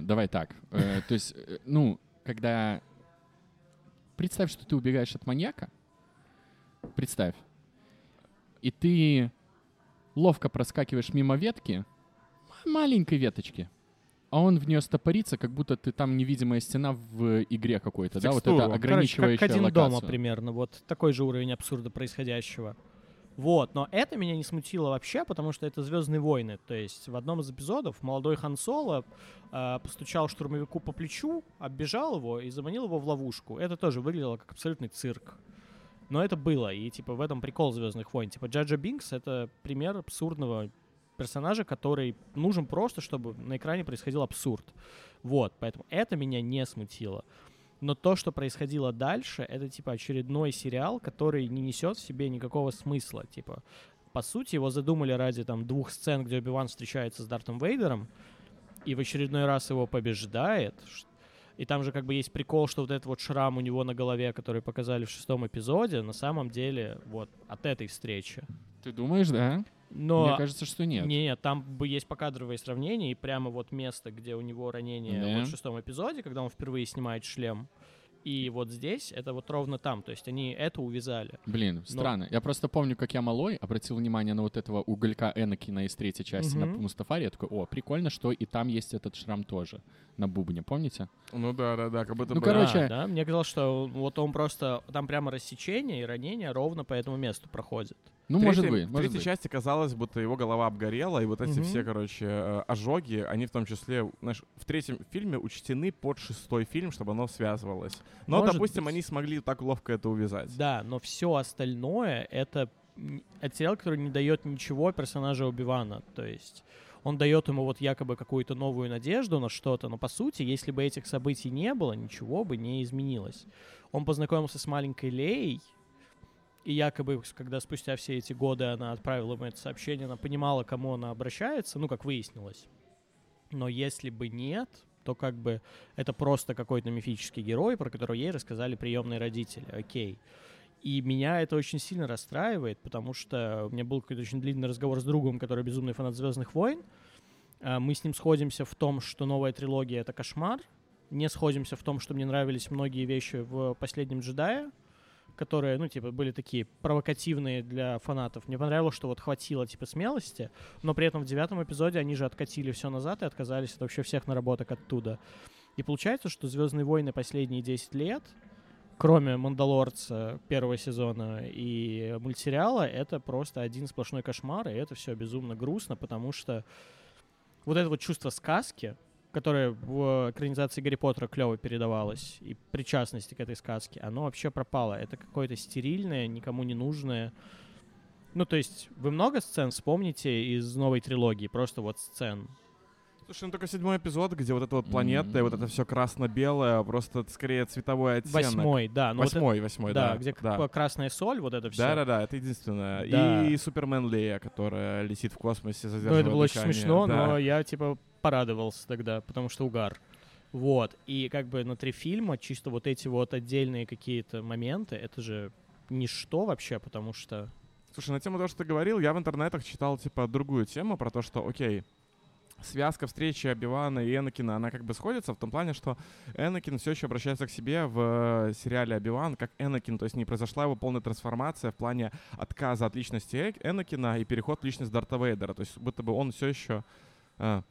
давай так. Э, то есть, э, ну, когда... Представь, что ты убегаешь от маньяка. Представь. И ты ловко проскакиваешь мимо ветки, маленькой веточки, а он в нее стопорится, как будто ты там невидимая стена в игре какой-то, да? Вот это ограничивающая Короче, как один локацию. дома примерно, вот такой же уровень абсурда происходящего. Вот, но это меня не смутило вообще, потому что это Звездные войны. То есть в одном из эпизодов молодой Хан Соло э, постучал штурмовику по плечу, оббежал его и заманил его в ловушку. Это тоже выглядело как абсолютный цирк. Но это было, и типа в этом прикол Звездных войн. Типа Джаджа Бинкс это пример абсурдного персонажа, который нужен просто, чтобы на экране происходил абсурд. Вот, поэтому это меня не смутило. Но то, что происходило дальше, это типа очередной сериал, который не несет в себе никакого смысла. Типа, по сути, его задумали ради там двух сцен, где Оби-Ван встречается с Дартом Вейдером, и в очередной раз его побеждает. И там же как бы есть прикол, что вот этот вот шрам у него на голове, который показали в шестом эпизоде, на самом деле вот от этой встречи. Ты думаешь, да? Но Мне кажется, что нет. нет, там бы есть покадровые сравнения, и прямо вот место, где у него ранение Да. вот в шестом эпизоде, когда он впервые снимает шлем, и вот здесь, это вот ровно там. То есть они это увязали. Блин, странно. Я просто помню, как я малой обратил внимание на вот этого уголька Энакина из третьей части на Мгм. Мустафаре. Я такой, о, прикольно, что и там есть этот шрам тоже на бубне, помните? Ну да, да, да, как будто Ну, бы... короче- А, да, мне казалось, что вот он просто... Там прямо рассечение и ранение ровно по этому месту проходит. Ну, В может третьей- быть, В может третьей быть. части казалось, будто его голова обгорела, и вот эти Мгм. все, короче, э, ожоги, они в том числе, знаешь, в третьем фильме учтены под шестой фильм, чтобы оно связывалось. Но, Может допустим, быть. они смогли так ловко это увязать. Да, но все остальное это, это сериал, который не дает ничего персонажу Убивана. То есть он дает ему вот якобы какую-то новую надежду на что-то, но по сути, если бы этих событий не было, ничего бы не изменилось. Он познакомился с маленькой Леей, и якобы, когда спустя все эти годы она отправила ему это сообщение, она понимала, кому она обращается, ну, как выяснилось. Но если бы нет, то как бы это просто какой-то мифический герой, про которого ей рассказали приемные родители. Окей. И меня это очень сильно расстраивает, потому что у меня был какой-то очень длинный разговор с другом, который безумный фанат Звездных войн. А, Мы с ним сходимся в том, что новая трилогия это кошмар. Не сходимся в том, что мне нравились многие вещи в последнем джедае, которые, ну, типа, были такие провокативные для фанатов. Мне понравилось, что вот хватило, типа, смелости, но при этом в девятом эпизоде они же откатили все назад и отказались от вообще всех наработок оттуда. И получается, что Звездные войны последние 10 лет, кроме Мандалорца первого сезона и мультсериала, это просто один сплошной кошмар, и это все безумно грустно, потому что вот это вот чувство сказки, которое в экранизации Гарри Поттера клево передавалось, и причастности к этой сказке, оно вообще пропало. Это какое-то стерильное, никому не нужное. Ну, то есть, вы много сцен вспомните из новой трилогии, просто вот сцен. Слушай, ну только седьмой эпизод, где вот эта вот планета, и вот это все красно-белое, просто скорее цветовой оттенок. Восьмой, да. ну вот Восьмой, восьмой, это- да. да, где да. красная соль, вот это все. Да-да-да, это единственное. Да. И Супермен Лея, которая летит в космосе, Ну, задерживая это было очень смешно, Да. но я, типа, порадовался тогда, потому что угар. Вот. И как бы на три фильма чисто вот эти вот отдельные какие-то моменты, это же ничто вообще, потому что... Слушай, на тему того, что ты говорил, я в интернетах читал, типа, другую тему про то, что, окей, связка встречи Обивана и Энакина, она как бы сходится в том плане, что Энакин все еще обращается к себе в э, сериале Обиван как Энакин, то есть не произошла его полная трансформация в плане отказа от личности Э- Энакина и переход в личность Дарта Вейдера, то есть будто бы он все еще э,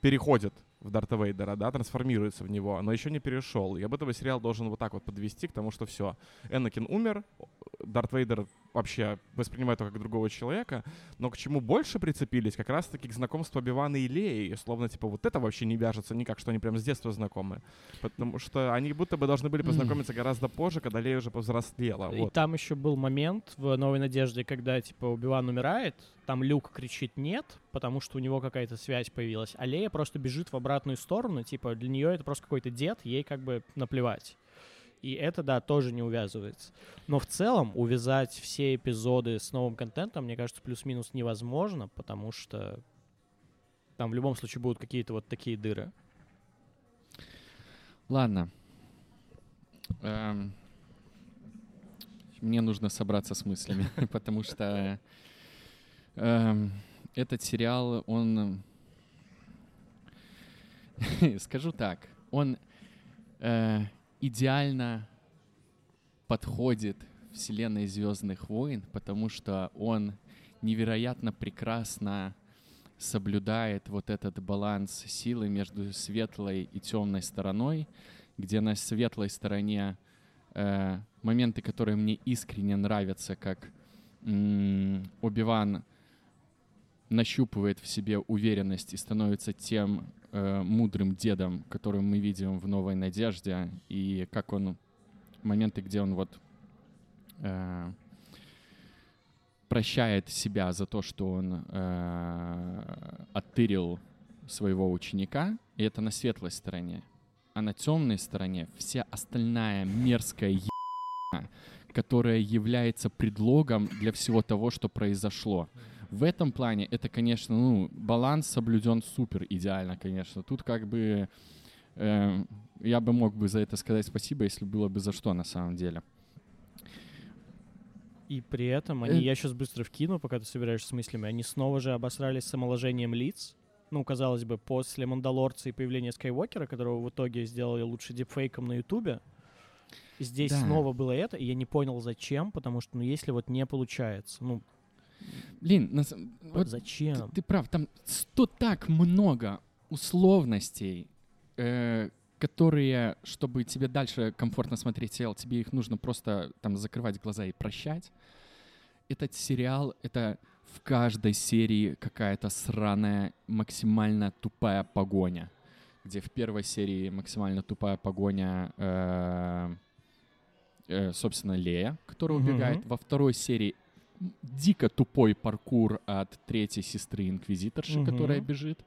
переходит в Дарта Вейдера, да, трансформируется в него, но еще не перешел. И об этом сериал должен вот так вот подвести к тому, что все, Энакин умер, Дарт Вейдер вообще воспринимает его как другого человека, но к чему больше прицепились, как раз-таки к знакомству Обивана и Леи, словно, типа, вот это вообще не вяжется никак, что они прям с детства знакомы. Потому что они будто бы должны были познакомиться гораздо позже, когда Лея уже повзрослела. И Вот. там еще был момент в «Новой надежде», когда, типа, Убиван умирает, там Люк кричит «нет», потому что у него какая-то связь появилась, а Лея просто бежит в обратную сторону, типа, для нее это просто какой-то дед, ей как бы наплевать. И это, да, тоже не увязывается. Но в целом увязать все эпизоды с новым контентом, мне кажется, плюс-минус невозможно, потому что там в любом случае будут какие-то вот такие дыры. Ладно. Эм, Мне нужно собраться с мыслями, потому что эм, этот сериал, он... Скажу так, он э, идеально подходит вселенной Звездных войн, потому что он невероятно прекрасно соблюдает вот этот баланс силы между светлой и темной стороной, где на светлой стороне э, моменты, которые мне искренне нравятся, как м, Оби-Ван нащупывает в себе уверенность и становится тем э, мудрым дедом, которым мы видим в «Новой надежде», и как он... Моменты, где он вот э, прощает себя за то, что он э, оттырил своего ученика, и это на светлой стороне. А на темной стороне вся остальная мерзкая ебана, которая является предлогом для всего того, что произошло. В этом плане это, конечно, ну, баланс соблюден супер идеально, конечно. Тут как бы э, я бы мог бы за это сказать спасибо, если было бы за что на самом деле. И при этом они, Э. я сейчас быстро вкину, пока ты собираешься с мыслями, они снова же обосрались с омоложением лиц. Ну, казалось бы, после Мандалорца и появления Скайуокера, которого в итоге сделали лучше дипфейком на Ютубе, здесь Да. снова было это, и я не понял, зачем, потому что, ну, если вот не получается, ну, Блин, на вот зачем? Ты, ты прав, там сто так много условностей, э, которые, чтобы тебе дальше комфортно смотреть сериал, тебе их нужно просто там закрывать глаза и прощать. Этот сериал, это в каждой серии какая-то сраная, максимально тупая погоня. Где в первой серии максимально тупая погоня, э, э, собственно, Лея, которая Мгм. убегает. Во второй серии дико тупой паркур от третьей сестры инквизиторши, Мгм. которая бежит.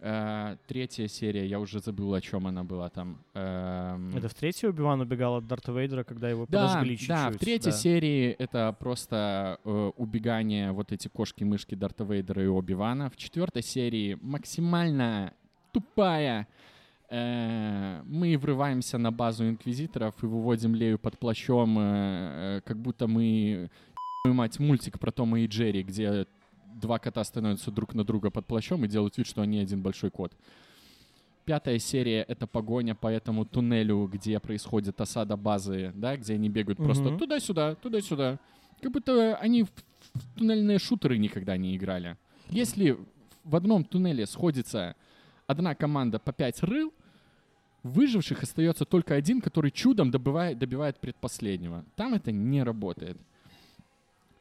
Э, третья серия, я уже забыл, о чем она была там. Эм, Это в третьей Убиван убегал от Дарта Вейдера, когда его да, подожгли чуть-чуть. да, в третьей да. серии это просто э, убегание вот эти кошки-мышки Дарта Вейдера и Оби-Вана. В четвертой серии максимально тупая. э, мы врываемся на базу инквизиторов и выводим Лею под плащом, э, э, как будто мы мать мультик про Тома и Джерри, где два кота становятся друг на друга под плащом и делают вид, что они один большой кот. Пятая серия — это погоня по этому туннелю, где происходит осада базы, да, где они бегают просто Мгм. туда-сюда, туда-сюда. Как будто они в туннельные шутеры никогда не играли. Если в одном туннеле сходится одна команда по пять рыл, выживших остается только один, который чудом добывает, добивает предпоследнего. Там это не работает.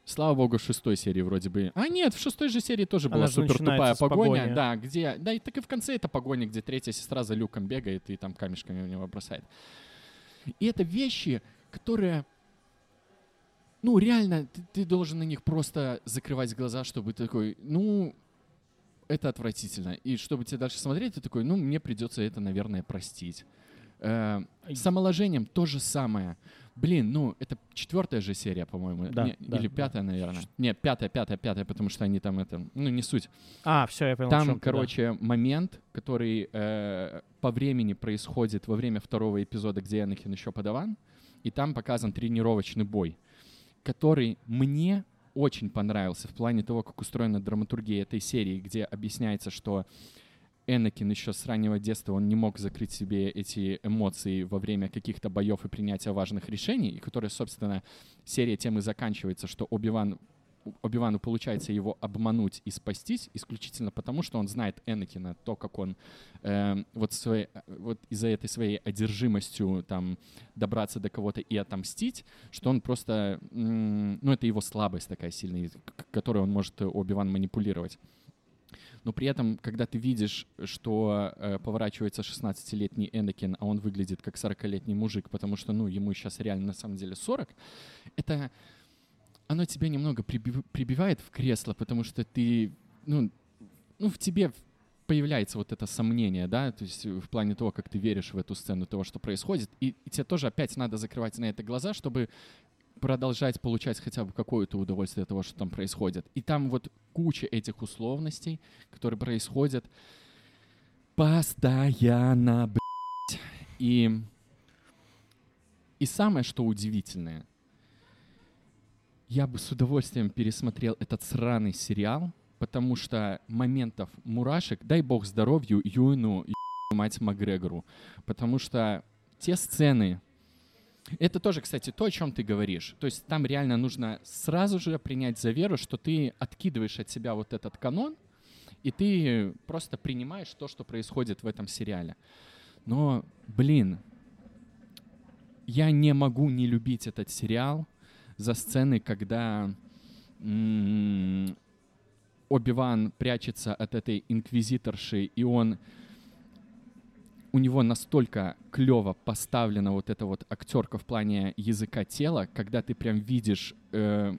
Слава богу, в шестой серии вроде бы. А нет, в шестой же серии тоже Она была супер тупая погоня. погони. Да, где. Да, и так и в конце это погоня, где третья сестра за люком бегает и там камешками в него бросает. И это вещи, которые. Ну, реально, ты, ты должен на них просто закрывать глаза, чтобы такой, ну, это отвратительно. И чтобы тебе дальше смотреть, ты такой, ну, мне придется это, наверное, простить. Э, с омоложением то же самое. Блин, ну, это четвертая же серия, по-моему. Да, Не, да, или да. пятая, наверное. Не, пятая, пятая, пятая, потому что они там это... Ну, не суть. А, все, я понял. Там, да. короче, момент, который э, по времени происходит во время второго эпизода, где Энакин еще подаван, и там показан тренировочный бой, который мне очень понравился в плане того, как устроена драматургия этой серии, где объясняется, что Энакин еще с раннего детства, он не мог закрыть себе эти эмоции во время каких-то боев и принятия важных решений, и которая, собственно, серия тем и заканчивается, что Оби-Ван Оби-Вану получается его обмануть и спастись исключительно потому, что он знает Энакина, то, как он э, вот, вот из-за этой своей одержимостью там добраться до кого-то и отомстить, что он просто, ну, это его слабость такая сильная, которой он может Оби-Ван манипулировать но при этом, когда ты видишь, что э, поворачивается 16-летний Энакин, а он выглядит как 40-летний мужик, потому что, ну, ему сейчас реально на самом деле 40, это оно тебя немного прибив, прибивает в кресло, потому что ты, ну, ну, в тебе появляется вот это сомнение, да, то есть в плане того, как ты веришь в эту сцену, того, что происходит, и, и тебе тоже опять надо закрывать на это глаза, чтобы продолжать получать хотя бы какое-то удовольствие от того, что там происходит. И там вот куча этих условностей, которые происходят постоянно, блядь. И, и самое, что удивительное, я бы с удовольствием пересмотрел этот сраный сериал, потому что моментов мурашек, дай бог здоровью Юину и мать Макгрегору, потому что те сцены, это тоже, кстати, то, о чем ты говоришь. То есть там реально нужно сразу же принять за веру, что ты откидываешь от себя вот этот канон, и ты просто принимаешь то, что происходит в этом сериале. Но, блин, я не могу не любить этот сериал за сцены, когда Оби-Ван прячется от этой инквизиторши, и он у него настолько клево поставлена вот эта вот актерка в плане языка тела, когда ты прям видишь, э,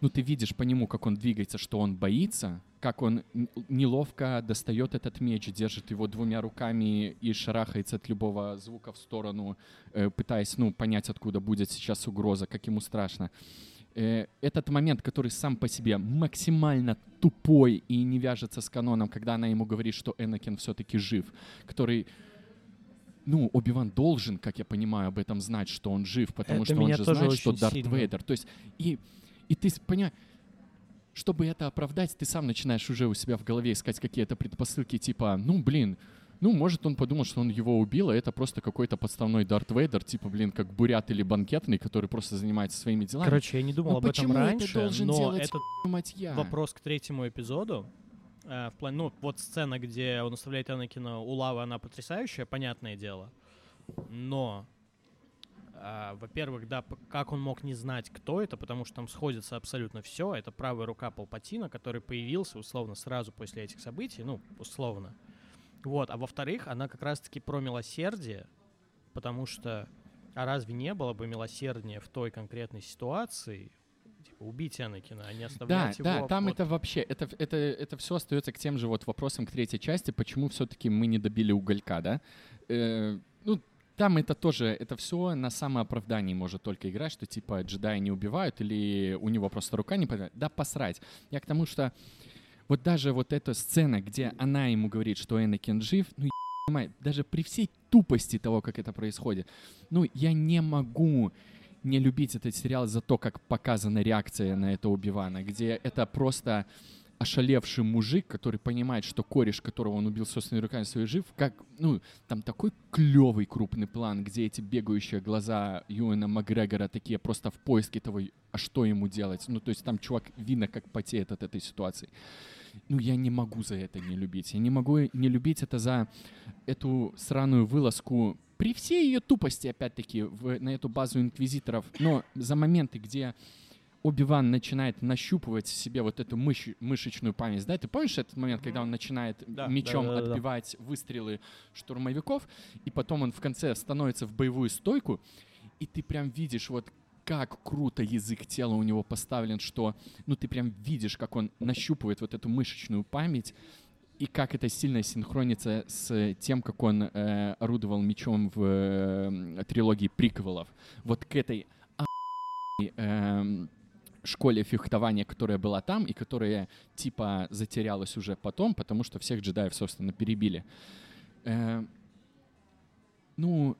ну ты видишь по нему, как он двигается, что он боится, как он неловко достает этот меч, держит его двумя руками и шарахается от любого звука в сторону, э, пытаясь, ну, понять, откуда будет сейчас угроза, как ему страшно. Этот момент, который сам по себе максимально тупой и не вяжется с каноном, когда она ему говорит, что Энакин все-таки жив, который ну, Оби-Ван должен, как я понимаю, об этом знать, что он жив, потому это что он же знает, что Дарт сильно. Вейдер. То есть, и, и ты понимаешь, чтобы это оправдать, ты сам начинаешь уже у себя в голове искать какие-то предпосылки, типа, ну, блин, ну, может, он подумал, что он его убил, а это просто какой-то подставной Дарт Вейдер, типа, блин, как бурят или банкетный, который просто занимается своими делами. Короче, я не думал ну, об этом раньше, это должен но делать, этот мать я? вопрос к третьему эпизоду. Э, в плане, ну, вот сцена, где он оставляет Анакина у лавы, она потрясающая, понятное дело. Но Uh, во-первых, да, как он мог не знать, кто это, потому что там сходится абсолютно все. Это правая рука Палпатина, который появился условно сразу после этих событий, ну, условно. Вот, а во-вторых, она как раз-таки про милосердие, потому что, а разве не было бы милосерднее в той конкретной ситуации, типа, убить Анакина, а не оставлять да, его... Да, там под... это вообще, это, это, это все остается к тем же вот вопросам к третьей части, почему все-таки мы не добили уголька, да? Э, ну, там это тоже, это все на самооправдании может только играть, что типа джедаи не убивают или у него просто рука не подает. Да посрать. Я к тому, что вот даже вот эта сцена, где она ему говорит, что Энакин жив, ну, я даже при всей тупости того, как это происходит, ну, я не могу не любить этот сериал за то, как показана реакция на это Убивана, где это просто ошалевший мужик, который понимает, что кореш, которого он убил собственными руками, свой жив, как, ну, там такой клевый крупный план, где эти бегающие глаза Юэна Макгрегора такие просто в поиске того, а что ему делать. Ну, то есть там чувак видно, как потеет от этой ситуации. Ну, я не могу за это не любить. Я не могу не любить это за эту сраную вылазку при всей ее тупости, опять-таки, на эту базу инквизиторов, но за моменты, где Оби-Ван начинает нащупывать себе вот эту мыш мышечную память, да? Ты помнишь этот момент, когда он начинает да, мечом да, да, отбивать да. выстрелы штурмовиков, и потом он в конце становится в боевую стойку, и ты прям видишь вот как круто язык тела у него поставлен, что, ну, ты прям видишь, как он нащупывает вот эту мышечную память, и как это сильно синхронится с тем, как он э, орудовал мечом в э, трилогии приквелов. Вот к этой э, школе фехтования, которая была там и которая типа затерялась уже потом, потому что всех джедаев, собственно, перебили. Э, ну,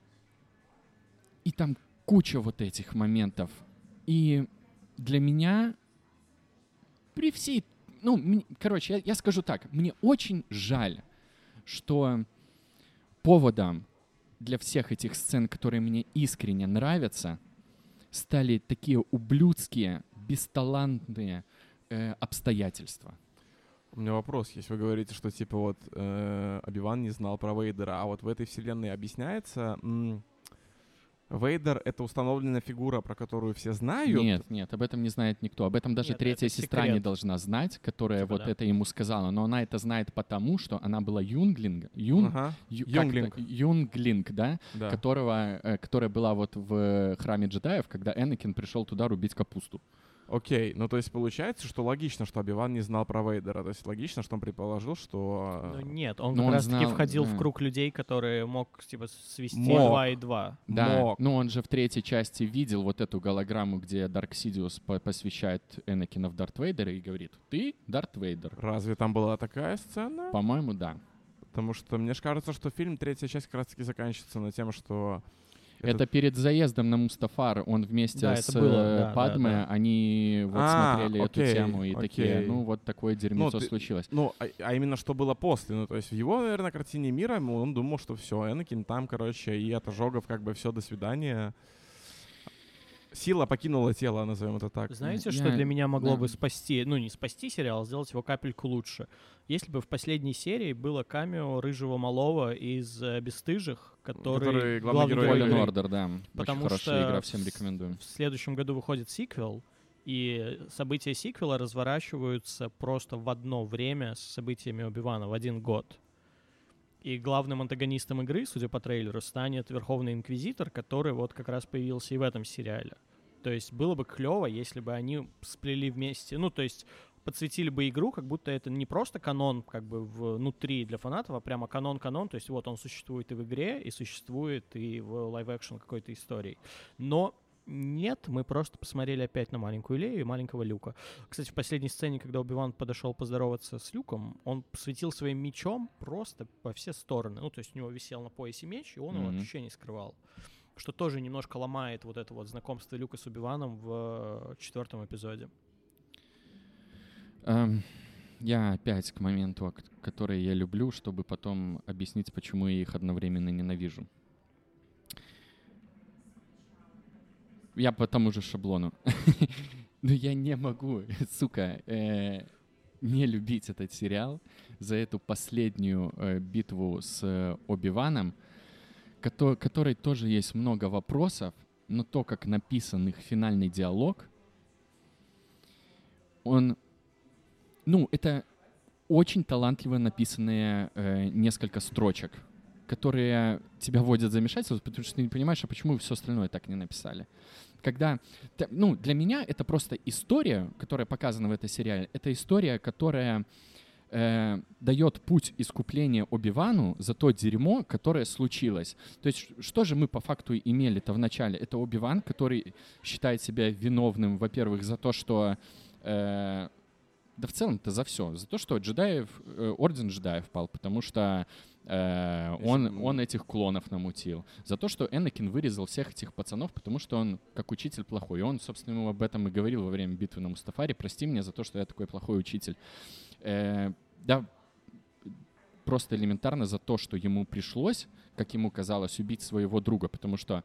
и там куча вот этих моментов. И для меня при всей... Ну, короче, я, я скажу так. Мне очень жаль, что поводом для всех этих сцен, которые мне искренне нравятся, стали такие ублюдские, бесталантные э, обстоятельства. У меня вопрос есть. Вы говорите, что типа вот э, Оби-Ван не знал про Вейдера, а вот в этой вселенной объясняется... Вейдер — это установленная фигура, про которую все знают? Нет, нет, об этом не знает никто. Об этом даже Нет, третья это сестра не секрет. должна знать, которая Типа вот да. это ему сказала. Но она это знает потому, что она была юнглинг, юн, Ага, ю- Юнглинг. юнглинг, да, да. которого, э, которая была вот в храме джедаев, когда Энакин пришел туда рубить капусту. Окей, ну то есть получается, что логично, что Оби-Ван не знал про Вейдера. То есть логично, что он предположил, что... Ну э, нет, он Но как он раз таки знал, входил да. в круг людей, которые мог типа свести Мог. 2 и 2. Да, Мог. ну он же в третьей части видел вот эту голограмму, где Дарк Сидиус по- посвящает Энакина в Дарт Вейдера и говорит, ты Дарт Вейдер. Разве там была такая сцена? По-моему, да. Потому что мне же кажется, что фильм третья часть как раз-таки заканчивается на тем, что... Это перед заездом на Мустафар, он вместе Да, с это было, э, да, да, Падме, да. они вот А, смотрели окей, эту тему и такие, окей. ну вот такое дерьмо ты- случилось. Ну, а, а именно что было после. Ну, то есть в его, наверное, картине мира он думал, что все, Энакин там, короче, и от ожогов как бы все, до свидания. Сила покинула тело, назовем это так. Знаете, что для меня могло бы спасти, ну не спасти сериал, а сделать его капельку лучше? Если бы в последней серии было камео рыжего малого из э, «Бесстыжих», который, Который главный герой герой. Order, да. Потому Очень хорошая что игра, всем рекомендую. В следующем году выходит сиквел, и события сиквела разворачиваются просто в одно время с событиями Оби-Вана, в один год. И главным антагонистом игры, судя по трейлеру, станет Верховный Инквизитор, который вот как раз появился и в этом сериале. То есть было бы клево, если бы они сплели вместе, ну, то есть подсветили бы игру, как будто это не просто канон как бы внутри для фанатов, а прямо канон-канон, то есть вот он существует и в игре, и существует и в live-action какой-то истории. Но нет, мы просто посмотрели опять на маленькую Лею и маленького Люка. Кстати, в последней сцене, когда Убиван подошел поздороваться с Люком, он светил своим мечом просто по все стороны. Ну, то есть у него висел на поясе меч, и он его Мгм. вообще не скрывал. Что тоже немножко ломает вот это вот знакомство Люка с Убиваном в э, четвертом эпизоде. Эм, я опять к моменту, который я люблю, чтобы потом объяснить, почему я их одновременно ненавижу. Я по тому же шаблону. Но я не могу, сука, э, не любить этот сериал за эту последнюю э, битву с э, Оби-Ваном, кото- которой тоже есть много вопросов, но то, как написан их финальный диалог, он ну, это очень талантливо написанные э, несколько строчек, которые тебя вводят в замешательство, потому что ты не понимаешь, а почему все остальное так не написали. Когда, ну, для меня это просто история, которая показана в этой сериале, это история, которая э, дает путь искупления Оби-Вану за то дерьмо, которое случилось. То есть что же мы по факту имели-то в начале? Это Оби-Ван, который считает себя виновным, во-первых, за то, что э, да в целом-то за все. За то, что джедаев, э, орден джедаев пал, потому что э, он, он этих клонов намутил. За то, что Энакин вырезал всех этих пацанов, потому что он как учитель плохой. И он, собственно, ему об этом и говорил во время битвы на Мустафаре. Прости меня за то, что я такой плохой учитель. Э, да, просто элементарно за то, что ему пришлось, как ему казалось, убить своего друга, потому что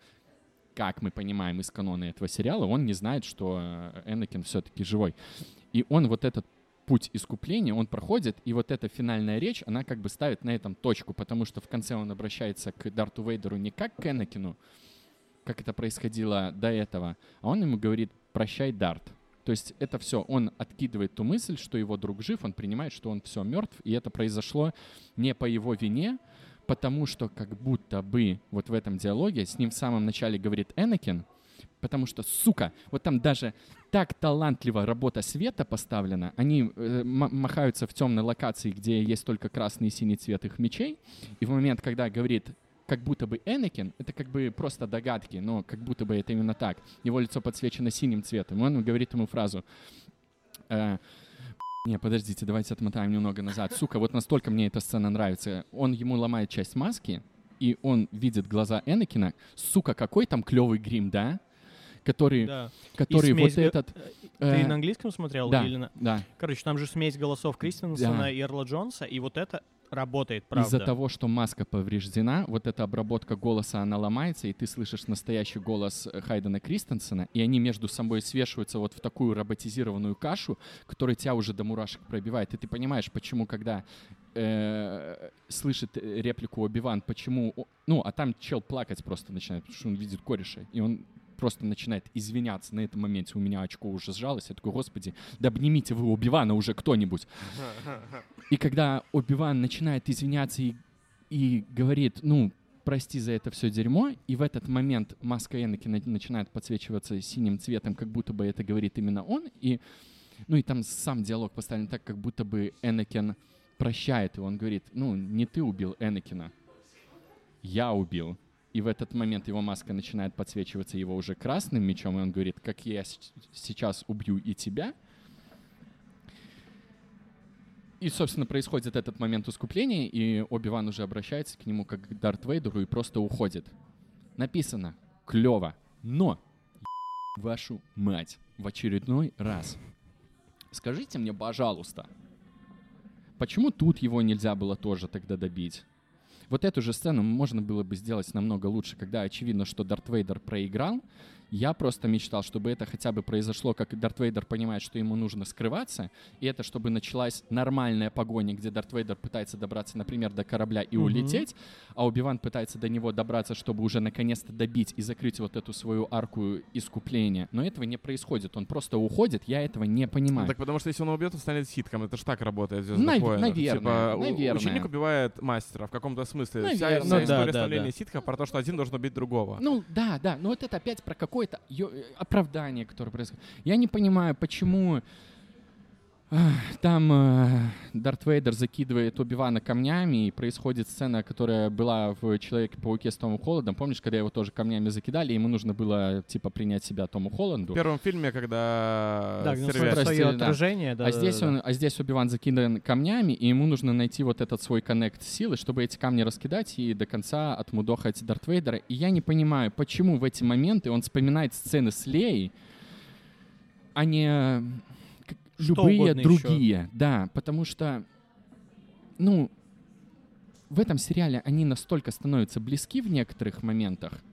как мы понимаем из канона этого сериала, он не знает, что э, Энакин все-таки живой. И он вот этот путь искупления, он проходит, и вот эта финальная речь, она как бы ставит на этом точку, потому что в конце он обращается к Дарту Вейдеру не как к Энакину, как это происходило до этого, а он ему говорит «прощай, Дарт». То есть это все, он откидывает ту мысль, что его друг жив, он принимает, что он все мертв, и это произошло не по его вине, потому что как будто бы вот в этом диалоге с ним в самом начале говорит Энакин, потому что, сука, вот там даже так талантливо работа света поставлена, они э, махаются в темной локации, где есть только красный и синий цвет их мечей, и в момент, когда говорит как будто бы Энакин, это как бы просто догадки, но как будто бы это именно так. Его лицо подсвечено синим цветом, и он говорит ему фразу э, не, подождите, давайте отмотаем немного назад. Сука, вот настолько мне эта сцена нравится. Он ему ломает часть маски, и он видит глаза Энакина. Сука, какой там клевый грим, да? Который, Да. который И вот смесь га- этот... Ты э, на английском смотрел? да, Или на... да. Короче, там же смесь голосов Кристенсена Да. и Эрла Джонса, и вот это работает, правда. Из-за того, что маска повреждена, вот эта обработка голоса, она ломается, и ты слышишь настоящий голос э, Хайдена Кристенсена, и они между собой свешиваются вот в такую роботизированную кашу, которая тебя уже до мурашек пробивает. И ты понимаешь, почему, когда э, слышит э, реплику Оби-Ван, почему... Ну, а там чел плакать просто начинает, потому что он видит кореша, и он просто начинает извиняться на этом моменте. У меня очко уже сжалось. Я такой, господи, да обнимите вы Оби-Вана уже кто-нибудь. И когда Оби-Ван начинает извиняться и, и говорит, ну, прости за это все дерьмо, и в этот момент маска Энакина начинает подсвечиваться синим цветом, как будто бы это говорит именно он, и, ну, и там сам диалог поставлен так, как будто бы Энакин прощает, и он говорит, ну, не ты убил Энакина, я убил. И в этот момент его маска начинает подсвечиваться его уже красным мечом, и он говорит, как я сейчас убью и тебя. И, собственно, происходит этот момент искупления, и Оби-Ван уже обращается к нему как к Дарт Вейдеру и просто уходит. Написано клево, но вашу мать в очередной раз. Скажите мне, пожалуйста, почему тут его нельзя было тоже тогда добить? Вот эту же сцену можно было бы сделать намного лучше, когда очевидно, что Дарт Вейдер проиграл, я просто мечтал, чтобы это хотя бы произошло, как Дарт Вейдер понимает, что ему нужно скрываться, и это чтобы началась нормальная погоня, где Дарт Вейдер пытается добраться, например, до корабля и mm-hmm. улететь, а Убиван пытается до него добраться, чтобы уже наконец-то добить и закрыть вот эту свою арку искупления. Но этого не происходит, он просто уходит, я этого не понимаю. Ну, так потому что если он убьет, он станет ситком, это ж так работает Нав- Наверное, типа, наверное. Ученик убивает мастера в каком-то смысле. Наверное. Вся, вся ну, история да, становления да. ситха про то, что один должен убить другого. Ну да, да, но вот это опять про какое-то ё- оправдание, которое происходит. Я не понимаю, почему там э, Дарт Вейдер закидывает Оби-Вана камнями, и происходит сцена, которая была в Человеке-пауке с Томом Холландом. Помнишь, когда его тоже камнями закидали, ему нужно было, типа, принять себя Тому Холланду? В первом фильме, когда Да, сервис- свое да. отражение, да. а, да, здесь да, да. он, а здесь Оби-Ван закидан камнями, и ему нужно найти вот этот свой коннект силы, чтобы эти камни раскидать и до конца отмудохать Дарт Вейдера. И я не понимаю, почему в эти моменты он вспоминает сцены с Леей, а не любые другие. Да, потому что, ну, в этом сериале они настолько становятся близки в некоторых моментах,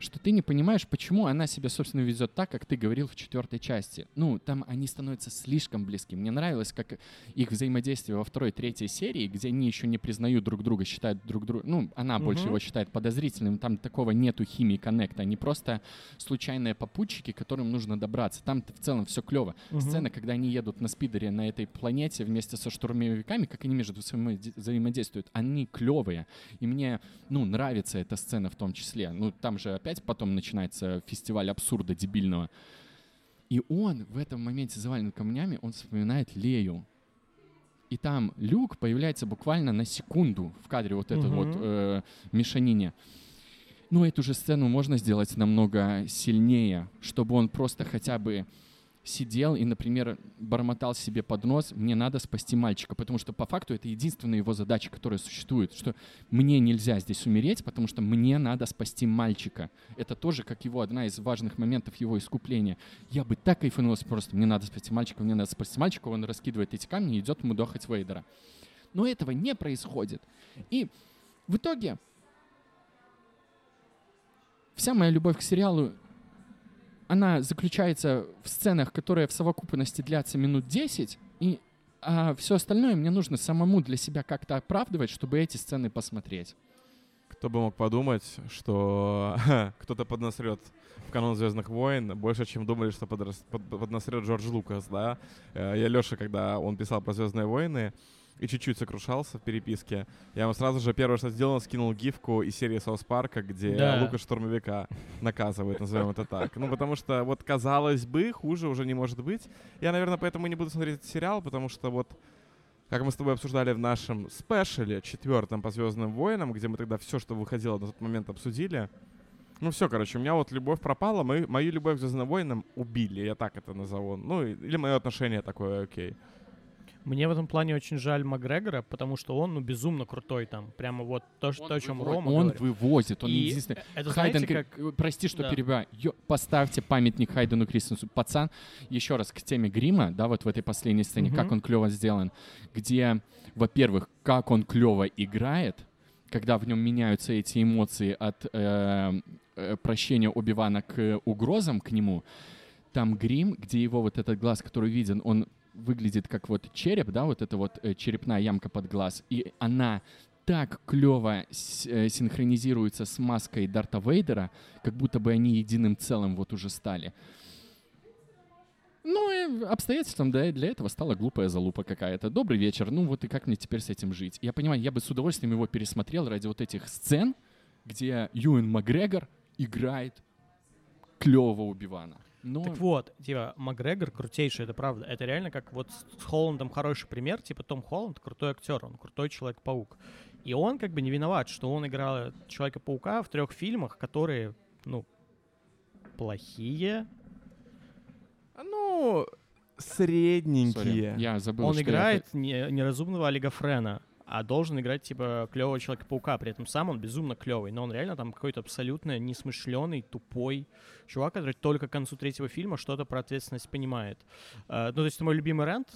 что ты не понимаешь, почему она себя, собственно, везет так, как ты говорил в четвертой части. Ну, там они становятся слишком близки. Мне нравилось, как их взаимодействие во второй, третьей серии, где они еще не признают друг друга, считают друг друга... Ну, она больше Мгм. его считает подозрительным, там такого нету химии коннекта. Они просто случайные попутчики, которым нужно добраться. Там в целом все клево. Мгм. Сцена, когда они едут на спидере на этой планете вместе со штурмовиками, как они между собой взаимоде- взаимодействуют, они клевые. И мне, ну, нравится эта сцена в том числе. Ну, там же опять потом начинается фестиваль абсурда дебильного. И он в этом моменте завален камнями, он вспоминает Лею. И там Люк появляется буквально на секунду в кадре вот этой Мгм. вот э, мешанине. Ну, эту же сцену можно сделать намного сильнее, чтобы он просто хотя бы сидел и, например, бормотал себе под нос, мне надо спасти мальчика, потому что по факту это единственная его задача, которая существует, что мне нельзя здесь умереть, потому что мне надо спасти мальчика. Это тоже как его одна из важных моментов его искупления. Я бы так кайфанул, если просто мне надо спасти мальчика, мне надо спасти мальчика, он раскидывает эти камни и идет ему дохать Вейдера. Но этого не происходит. И в итоге вся моя любовь к сериалу, она заключается в сценах, которые в совокупности длятся минут 10, и а все остальное мне нужно самому для себя как-то оправдывать, чтобы эти сцены посмотреть. Кто бы мог подумать, что кто-то поднасрет в канон Звездных войн больше, чем думали, что под- поднасрет Джордж Лукас, да? Э, Я Леша, когда он писал про Звездные войны, и чуть-чуть сокрушался в переписке, я ему сразу же первое, что сделал, скинул гифку из серии Соус Парка, где Да. Лукас штурмовика наказывает, назовем это так. Ну, потому что, вот, казалось бы, хуже уже не может быть. Я, наверное, поэтому и не буду смотреть этот сериал, потому что вот как мы с тобой обсуждали в нашем спешле четвертом по Звездным войнам, где мы тогда все, что выходило на тот момент, обсудили. Ну все, короче, у меня вот любовь пропала, мою, мою любовь к Звездным войнам убили, я так это назову. Ну, или мое отношение такое, окей. Мне в этом плане очень жаль Макгрегора, потому что он, ну, безумно крутой там. Прямо вот то, что- то о чем выво- Рома он говорит. вывозит, он И единственный. Это Хайден, знаете, как- прости, что Да. перебиваю. Ё- поставьте памятник Хайдену Кристенсу. Пацан, еще раз к теме грима, да, вот в этой последней сцене, Мгм. как он клево сделан, где, во-первых, как он клево играет, когда в нем меняются эти эмоции от э, э, прощения Оби-Вана к угрозам к нему, там грим, где его вот этот глаз, который виден, он выглядит как вот череп, да, вот эта вот э, черепная ямка под глаз, и она так клево э, синхронизируется с маской Дарта Вейдера, как будто бы они единым целым вот уже стали. Ну, и обстоятельством да, для этого стала глупая залупа какая-то. Добрый вечер, ну вот и как мне теперь с этим жить? Я понимаю, я бы с удовольствием его пересмотрел ради вот этих сцен, где Юэн Макгрегор играет клевого Убивана. Но... Так вот, типа, Макгрегор крутейший, это правда. Это реально как вот с с Холландом хороший пример. Типа, Том Холланд крутой актер, он крутой Человек-паук. И он как бы не виноват, что он играл Человека-паука в трех фильмах, которые, ну, плохие. Ну, средненькие. я забыл, он что я играет не- неразумного Олега Френа, а должен играть, типа, клевого Человека-паука. При этом сам он безумно клевый, но он реально там какой-то абсолютно несмышленый, тупой чувак, который только к концу третьего фильма что-то про ответственность понимает. Э, ну, то есть это мой любимый рент.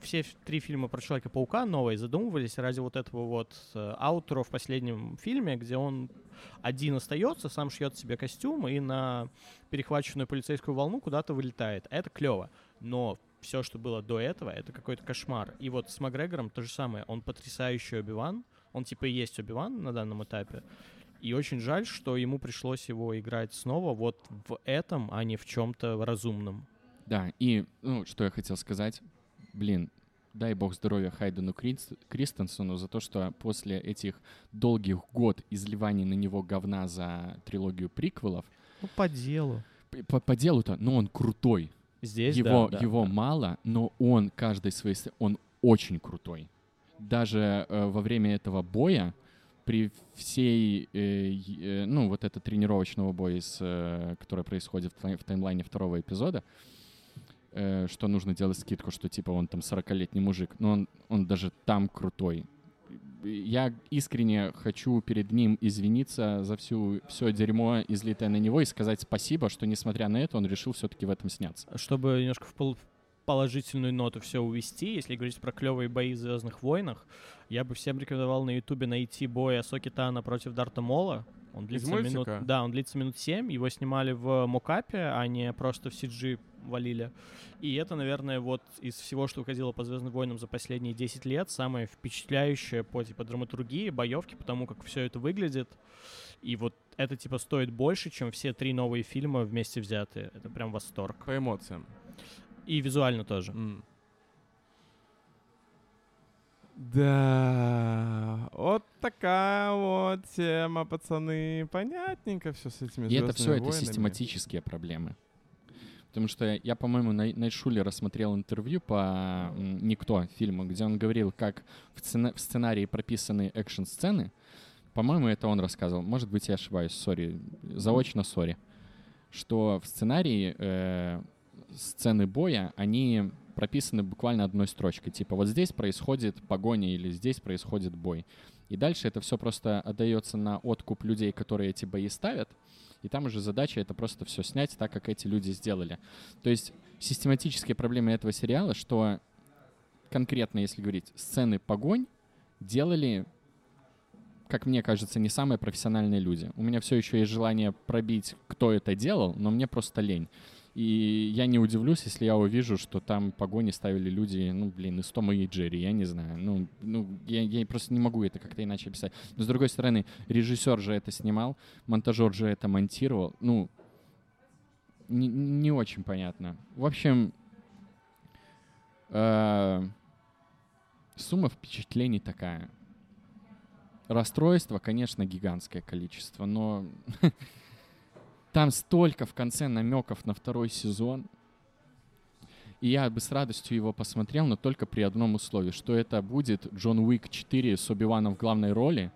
Все три фильма про Человека-паука новые задумывались ради вот этого вот э, аутро в последнем фильме, где он один остается, сам шьет себе костюм и на перехваченную полицейскую волну куда-то вылетает. Это клево. Но все, что было до этого, это какой-то кошмар. И вот с Макгрегором то же самое. Он потрясающий Оби-Ван. Он типа и есть Оби-Ван на данном этапе. И очень жаль, что ему пришлось его играть снова вот в этом, а не в чем-то разумном. Да, и, ну, что я хотел сказать. Блин, дай бог здоровья Хайдену Крис- Кристенсену за то, что после этих долгих год изливаний на него говна за трилогию приквелов, Ну, по делу. по, по делу-то, ну, он крутой. Здесь, его да, да, его да. мало, но он каждой своей... Он очень крутой. Даже э, во время этого боя, при всей, э, э, ну, вот это тренировочного боя, с, э, который происходит в, в таймлайне второго эпизода, э, что нужно делать скидку, что типа он там 40-летний мужик, но он, он даже там крутой. Я искренне хочу перед ним извиниться за всю все дерьмо, излитое на него, и сказать спасибо, что, несмотря на это, он решил все-таки в этом сняться. Чтобы немножко в пол- положительную ноту все увести, если говорить про клевые бои в Звездных войнах, я бы всем рекомендовал на Ютубе найти бой Асоки Тана против Дарта Мола. Он длится минут, да, он длится минут 7. Его снимали в мокапе, а не просто в CG валили. И это, наверное, вот из всего, что выходило по Звездным войнам за последние 10 лет, самое впечатляющее по типа драматургии, боевки, потому как все это выглядит. И вот это типа стоит больше, чем все три новые фильма вместе взятые. Это прям восторг. По эмоциям. И визуально тоже. М. Да, вот такая вот тема, пацаны. Понятненько все с этими И это все «Звездными это войнами». систематические проблемы. Потому что я, по-моему, на Найтшуле рассмотрел интервью по «Никто» фильму, где он говорил, как в, сцена- в сценарии прописаны экшн-сцены. По-моему, это он рассказывал. Может быть, я ошибаюсь, сори. Заочно сори. Что в сценарии э, сцены боя, они прописаны буквально одной строчкой. Типа вот здесь происходит погоня или здесь происходит бой. И дальше это все просто отдается на откуп людей, которые эти бои ставят. И там уже задача это просто все снять так, как эти люди сделали. То есть систематические проблемы этого сериала, что конкретно, если говорить, сцены погонь делали, как мне кажется, не самые профессиональные люди. У меня все еще есть желание пробить, кто это делал, но мне просто лень. И я не удивлюсь, если я увижу, что там погони ставили люди, ну, блин, из Тома и Джерри, я не знаю. Ну, ну я, я просто не могу это как-то иначе описать. Но, с другой стороны, режиссер же это снимал, монтажер же это монтировал. Ну, не, не очень понятно. В общем, э, сумма впечатлений такая. Расстройство, конечно, гигантское количество, но там столько в конце намеков на второй сезон. И я бы с радостью его посмотрел, но только при одном условии, что это будет Джон Уик 4 с Оби-Ваном в главной роли,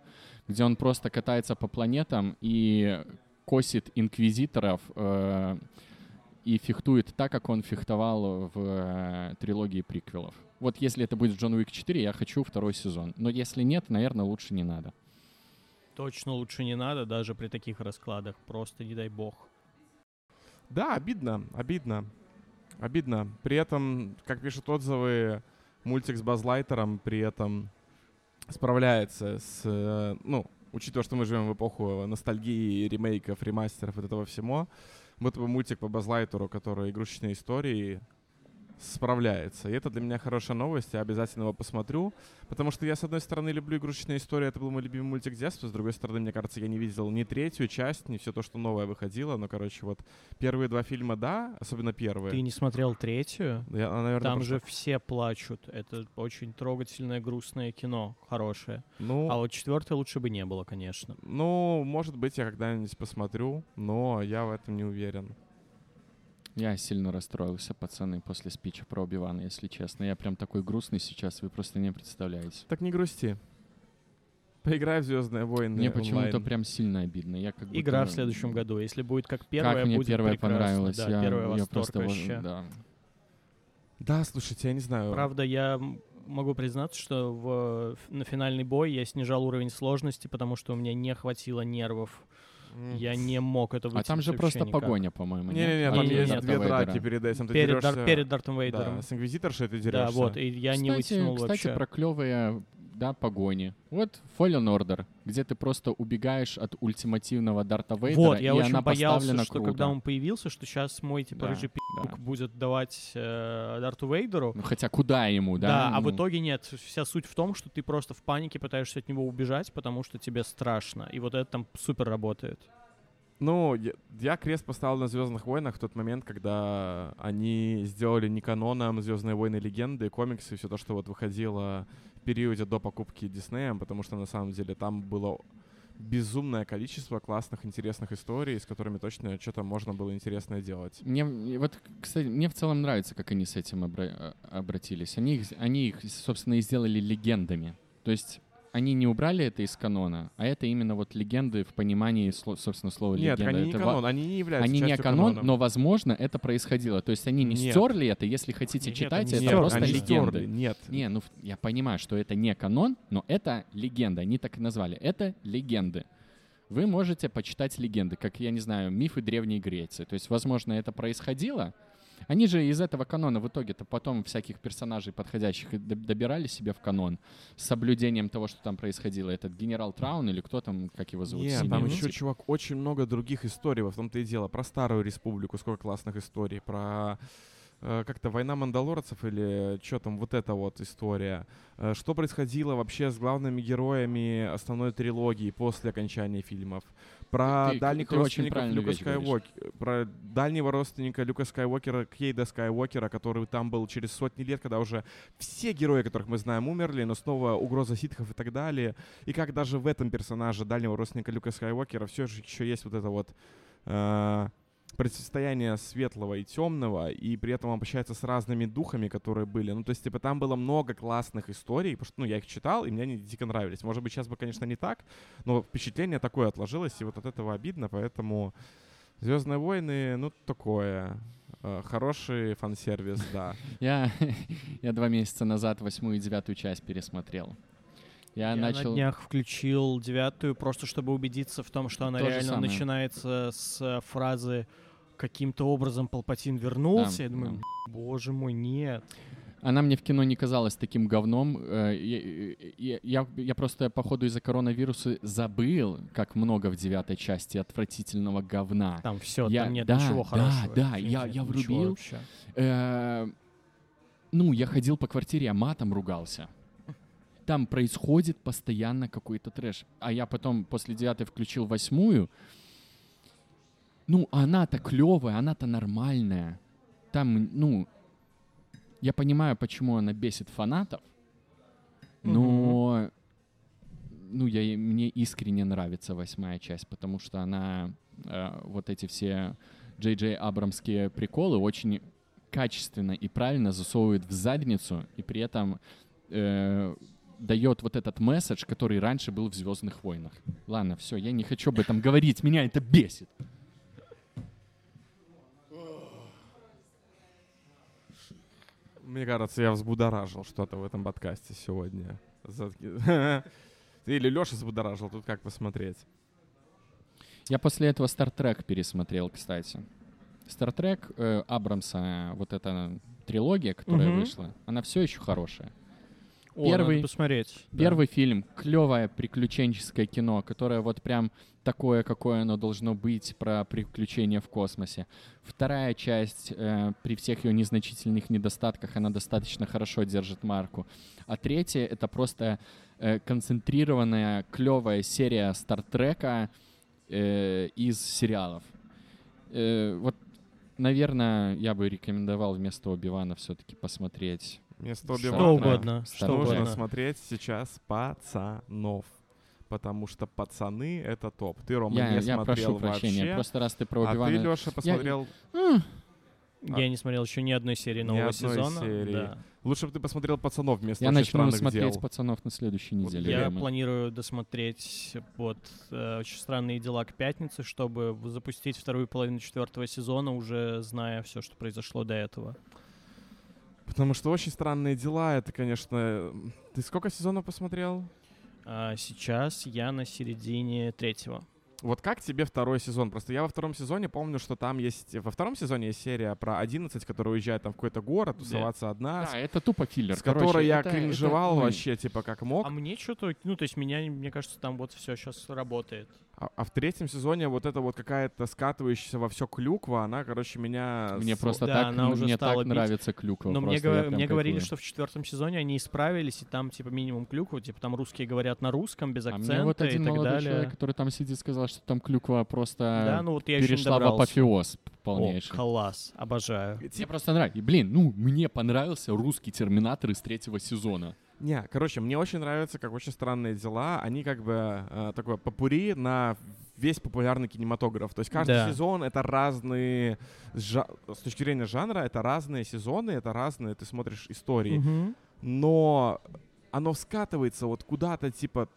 где он просто катается по планетам и косит инквизиторов э, и фехтует так, как он фехтовал в э, трилогии приквелов. Вот если это будет Джон Уик 4, я хочу второй сезон. Но если нет, наверное, лучше не надо. Точно лучше не надо, даже при таких раскладах. Просто не дай бог. Да, обидно, обидно. Обидно. При этом, как пишут отзывы, мультик с Базлайтером, при этом справляется с, э, ну, учитывая, что мы живем в эпоху ностальгии, ремейков, ремастеров и этого всего, будто бы мультик по Базлайтеру, который игрушечные истории, справляется. И это для меня хорошая новость, я обязательно его посмотрю, потому что я, с одной стороны, люблю игрушечные истории, это был мой любимый мультик детства, с другой стороны, мне кажется, я не видел ни третью часть, ни все то, что новое выходило, но, короче, вот первые два фильма, да, особенно первые. Ты не смотрел третью? Я, наверное, Там просто- же все плачут. Это очень трогательное, грустное кино, хорошее. Ну, А вот четвертой лучше бы не было, конечно. ну, может быть, я когда-нибудь посмотрю, но я в этом не уверен. Я сильно расстроился, пацаны, после спича про Оби-Вана, если честно. Я прям такой грустный сейчас, вы просто не представляете. Так не грусти. Поиграй в Звездные войны. Мне почему-то прям сильно обидно. Я как Игра будто- в следующем году. Если будет как первая, Как мне будет первая прекрасно. понравилась. Да, я, первый я восторг просто вот- вообще. да. Да, слушайте, я не знаю. Правда, я могу признаться, что в, на финальный бой я снижал уровень сложности, потому что у меня не хватило нервов. Я не мог это А там же просто никак. погоня, по-моему. Не-не-не, нет? там Не, есть нет, две драки перед этим. Ты Перед, Дар- дерешься- перед Дартом Вейдером. Да, с Инквизиторшей ты Да, дерешься. вот, и я не кстати, вытянул кстати, вообще. про клевые да, погони. Вот Fallen Order, где ты просто убегаешь от ультимативного Дарта Вейдера, Вот, я и очень она боялся, поставлена что круто. когда он появился, что сейчас мой типа Да, рыжий да. будет давать э, Дарту Вейдеру. Ну, хотя куда ему, да? Да, а в Ну, итоге нет. Вся суть в том, что ты просто в панике пытаешься от него убежать, потому что тебе страшно. И вот это там супер работает. Ну, я, я крест поставил на Звездных войнах в тот момент, когда они сделали не каноном Звездные войны легенды, комиксы, все то, что вот выходило в периоде до покупки Диснеем, потому что на самом деле там было безумное количество классных, интересных историй, с которыми точно что-то можно было интересное делать. Мне, и вот, кстати, мне в целом нравится, как они с этим обра- а, обратились. Они их, они их, собственно, и сделали легендами. То есть они не убрали это из канона, а это именно вот легенды в понимании, собственно, слова Нет, легенда. они не Это канон, они не являются Они не канон, канона. но, возможно, это происходило. То есть они не Нет. стерли это, если хотите Нет, читать, они это Нет, просто они легенды. стерли, Нет. Не, ну я понимаю, что это не канон, но это легенда. Они так и назвали. Это легенды. Вы можете почитать легенды, как, я не знаю, мифы Древней Греции. То есть, возможно, это происходило. Они же из этого канона в итоге-то потом всяких персонажей подходящих добирали себе в канон с соблюдением того, что там происходило. Этот генерал Траун или кто там, как его зовут? Нет, синий там еще, чувак, очень много других историй, во том-то и дело. Про Старую Республику, сколько классных историй, про э, как-то война мандалорцев или что там, вот эта вот история. Э, что происходило вообще с главными героями основной трилогии после окончания фильмов. Про Ты- дальних ты родственников Люка. Скайуокера, про дальнего родственника Люка Скайуокера, Кейда Скайуокера, который там был через сотни лет, когда уже все герои, которых мы знаем, умерли, но снова угроза ситхов и так далее. И как даже в этом персонаже дальнего родственника Люка Скайуокера все же еще есть вот это вот э, противостояние светлого и темного, и при этом он общается с разными духами, которые были. Ну, то есть, типа, там было много классных историй, потому что, ну, я их читал, и мне они дико нравились. Может быть, сейчас бы, конечно, не так, но впечатление такое отложилось, и вот от этого обидно, поэтому Звездные войны, ну, такое. Э, Хороший фан-сервис, да. Я, я два месяца назад восьмую и девятую часть пересмотрел. Я, Я начал... на днях включил девятую, просто чтобы убедиться в том, что она То реально начинается с э, фразы «каким-то образом Палпатин вернулся». Да, я думаю, да. боже мой, нет. Она мне в кино не казалась таким говном. Э, Я, я- я- просто, походу, из-за коронавируса забыл, как много в девятой части отвратительного говна. Там все, Я- там нет да, ничего да, хорошего. да, Вообще я- я врубил. Э, Ну, я ходил по квартире, а матом ругался. Там происходит постоянно какой-то трэш. А я потом после девятой включил восьмую. Ну, она-то клевая, она-то нормальная. Там, ну, я понимаю, почему она бесит фанатов, но, ну, я, мне искренне нравится восьмая часть, потому что она э, вот эти все Джей Джей Абрамские приколы очень качественно и правильно засовывает в задницу и при этом э, дает вот этот месседж, который раньше был в Звездных войнах. Ладно, все, я не хочу об этом говорить, меня это бесит. Мне кажется, я взбудоражил что-то в этом подкасте сегодня. Или Леша взбудоражил, тут как посмотреть. Я после этого Стартрек пересмотрел, кстати. Стартрек э, Абрамса, вот эта трилогия, которая Мгм. вышла, она все еще хорошая. О, Первый- надо посмотреть. да. Первый фильм — клевое приключенческое кино, которое вот прям такое, какое оно должно быть, про приключения в космосе. Вторая часть, э, при всех ее незначительных недостатках, она достаточно хорошо держит марку. А третья — это просто э, концентрированная, клевая серия Стартрека э, из сериалов. Э, вот, наверное, я бы рекомендовал вместо Оби-Вана все-таки посмотреть Вместо Что Что угодно. Что Что нужно угодно. смотреть сейчас пацанов. Потому что пацаны — это топ. Ты, Рома, Я, не я смотрел прошу прощения, вообще. просто раз ты про а ты. Леша, посмотрел... Я не смотрел еще ни одной серии Ни нового одной сезона. серии. Да. Лучше бы ты посмотрел пацанов вместо Я «Очень начну смотреть дел». пацанов на следующей Вот неделе. Я Рома. планирую досмотреть вот э, «Очень странные дела» к пятнице, чтобы запустить вторую половину четвертого сезона, уже зная все, что произошло до этого. Потому что очень странные дела. Это, конечно... Ты сколько сезонов посмотрел? А сейчас я на середине третьего. Вот как тебе второй сезон? Просто я во втором сезоне помню, что там есть... Во втором сезоне есть серия про 11, которая уезжает там в какой-то город, тусоваться одна, с- Да, это тупо филлер. с Короче, которой я это- кринжевал это, вообще, типа, как мог. А мне что-то, ну, то есть меня, мне кажется, там вот все сейчас работает. А, а в третьем сезоне вот эта вот какая-то скатывающаяся во все клюква, она, короче, меня... Мне с- просто Да, так, она уже мне стала так бить. нравится клюква. Но мне, просто прям мне говорили, что в четвертом сезоне они исправились, и там, типа, минимум клюкву, типа, там русские говорят на русском, без А акцента мне вот и один так молодой далее. человек, который там сидит, сказал, что там клюква просто Да, ну вот я перешла в апофеоз О, полнейший. класс, обожаю. Мне просто нравится. И, Блин, ну, мне понравился русский Терминатор из третьего сезона. Не, короче, мне очень нравится, как очень странные дела. Они как бы э, такое попури на весь популярный кинематограф. То есть каждый Да. сезон это разные жа- с точки зрения жанра это разные сезоны, это разные. Ты смотришь истории, Мгм. но оно скатывается вот куда-то типа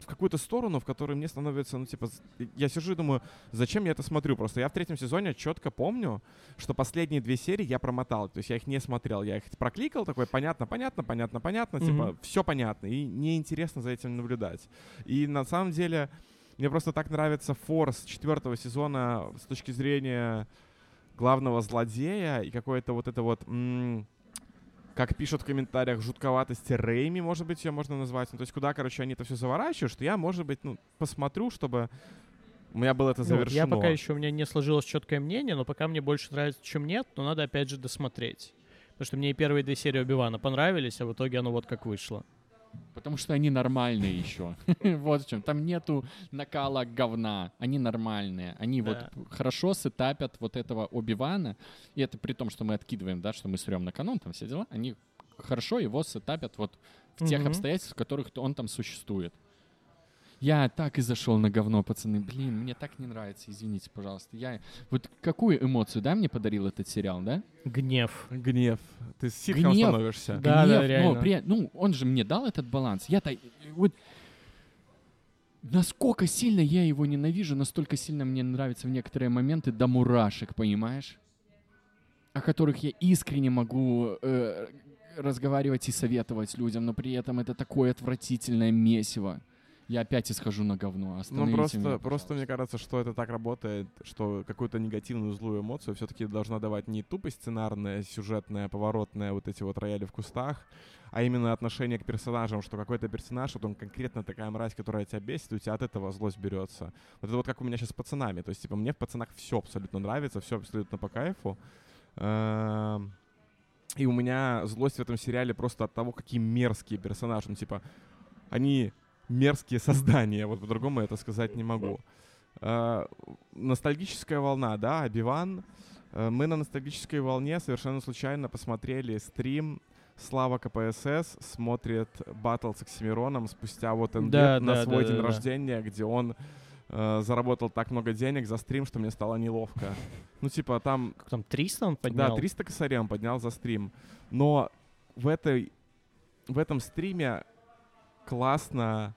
в какую-то сторону, в которой мне становится, ну, типа, я сижу и думаю, зачем я это смотрю? Просто я в третьем сезоне четко помню, что последние две серии я промотал, то есть я их не смотрел, я их прокликал, такой, понятно, понятно, понятно, понятно, Мгм. типа, все понятно, и неинтересно за этим наблюдать. И на самом деле мне просто так нравится форс четвертого сезона с точки зрения главного злодея и какое-то вот это вот... м, как пишут в комментариях, жутковатости Рейми, может быть, ее можно назвать. Ну, то есть куда, короче, они это все заворачивают, что я, может быть, ну, посмотрю, чтобы у меня было это Ну, завершено. я пока еще, у меня не сложилось четкое мнение, но пока мне больше нравится, чем нет, но надо опять же досмотреть. Потому что мне и первые две серии Оби-Вана понравились, а в итоге оно вот как вышло. Потому что они нормальные еще. вот в чем. Там нету накала говна. Они нормальные. Они Да. вот хорошо сетапят вот этого Оби-Вана. И это при том, что мы откидываем, да, что мы срем на канон, там все дела. Они хорошо его сетапят вот в тех обстоятельствах, в которых он там существует. Я так и зашел на говно, пацаны. Блин, мне так не нравится, извините, пожалуйста. Я вот какую эмоцию, да, мне подарил этот сериал, да? Гнев. Гнев. Ты ситком Гнев. становишься. Да, да, Гнев, реально. Но при- ну, он же мне дал этот баланс. Я-то э, вот насколько сильно я его ненавижу, настолько сильно мне нравятся в некоторые моменты до мурашек, понимаешь? О которых я искренне могу э, разговаривать и советовать людям, но при этом это такое отвратительное месиво. Я опять исхожу на говно. Ну, Остановите просто, меня, просто мне кажется, что это так работает, что какую-то негативную злую эмоцию все-таки должна давать не тупость сценарная, сюжетная, поворотная, вот эти вот рояли в кустах, а именно отношение к персонажам, что какой-то персонаж, вот он конкретно такая мразь, которая тебя бесит, и у тебя от этого злость берется. Вот это вот как у меня сейчас с пацанами. То есть, типа, мне в пацанах все абсолютно нравится, все абсолютно по кайфу. Эм, И у меня злость в этом сериале просто от того, какие мерзкие персонажи. Ну, типа, они мерзкие создания, вот по-другому это сказать не могу. Э, ностальгическая волна, да, Обиван. Э, мы на ностальгической волне совершенно случайно посмотрели стрим Слава КПСС смотрит батл с Оксимироном спустя вот N Да, на да, свой да, день да, да. рождения, где он э, заработал так много денег за стрим, что мне стало неловко. Ну, типа, там Как там, 300 он поднял? да, 300 косарем поднял за стрим. Но в этой в этом стриме классно.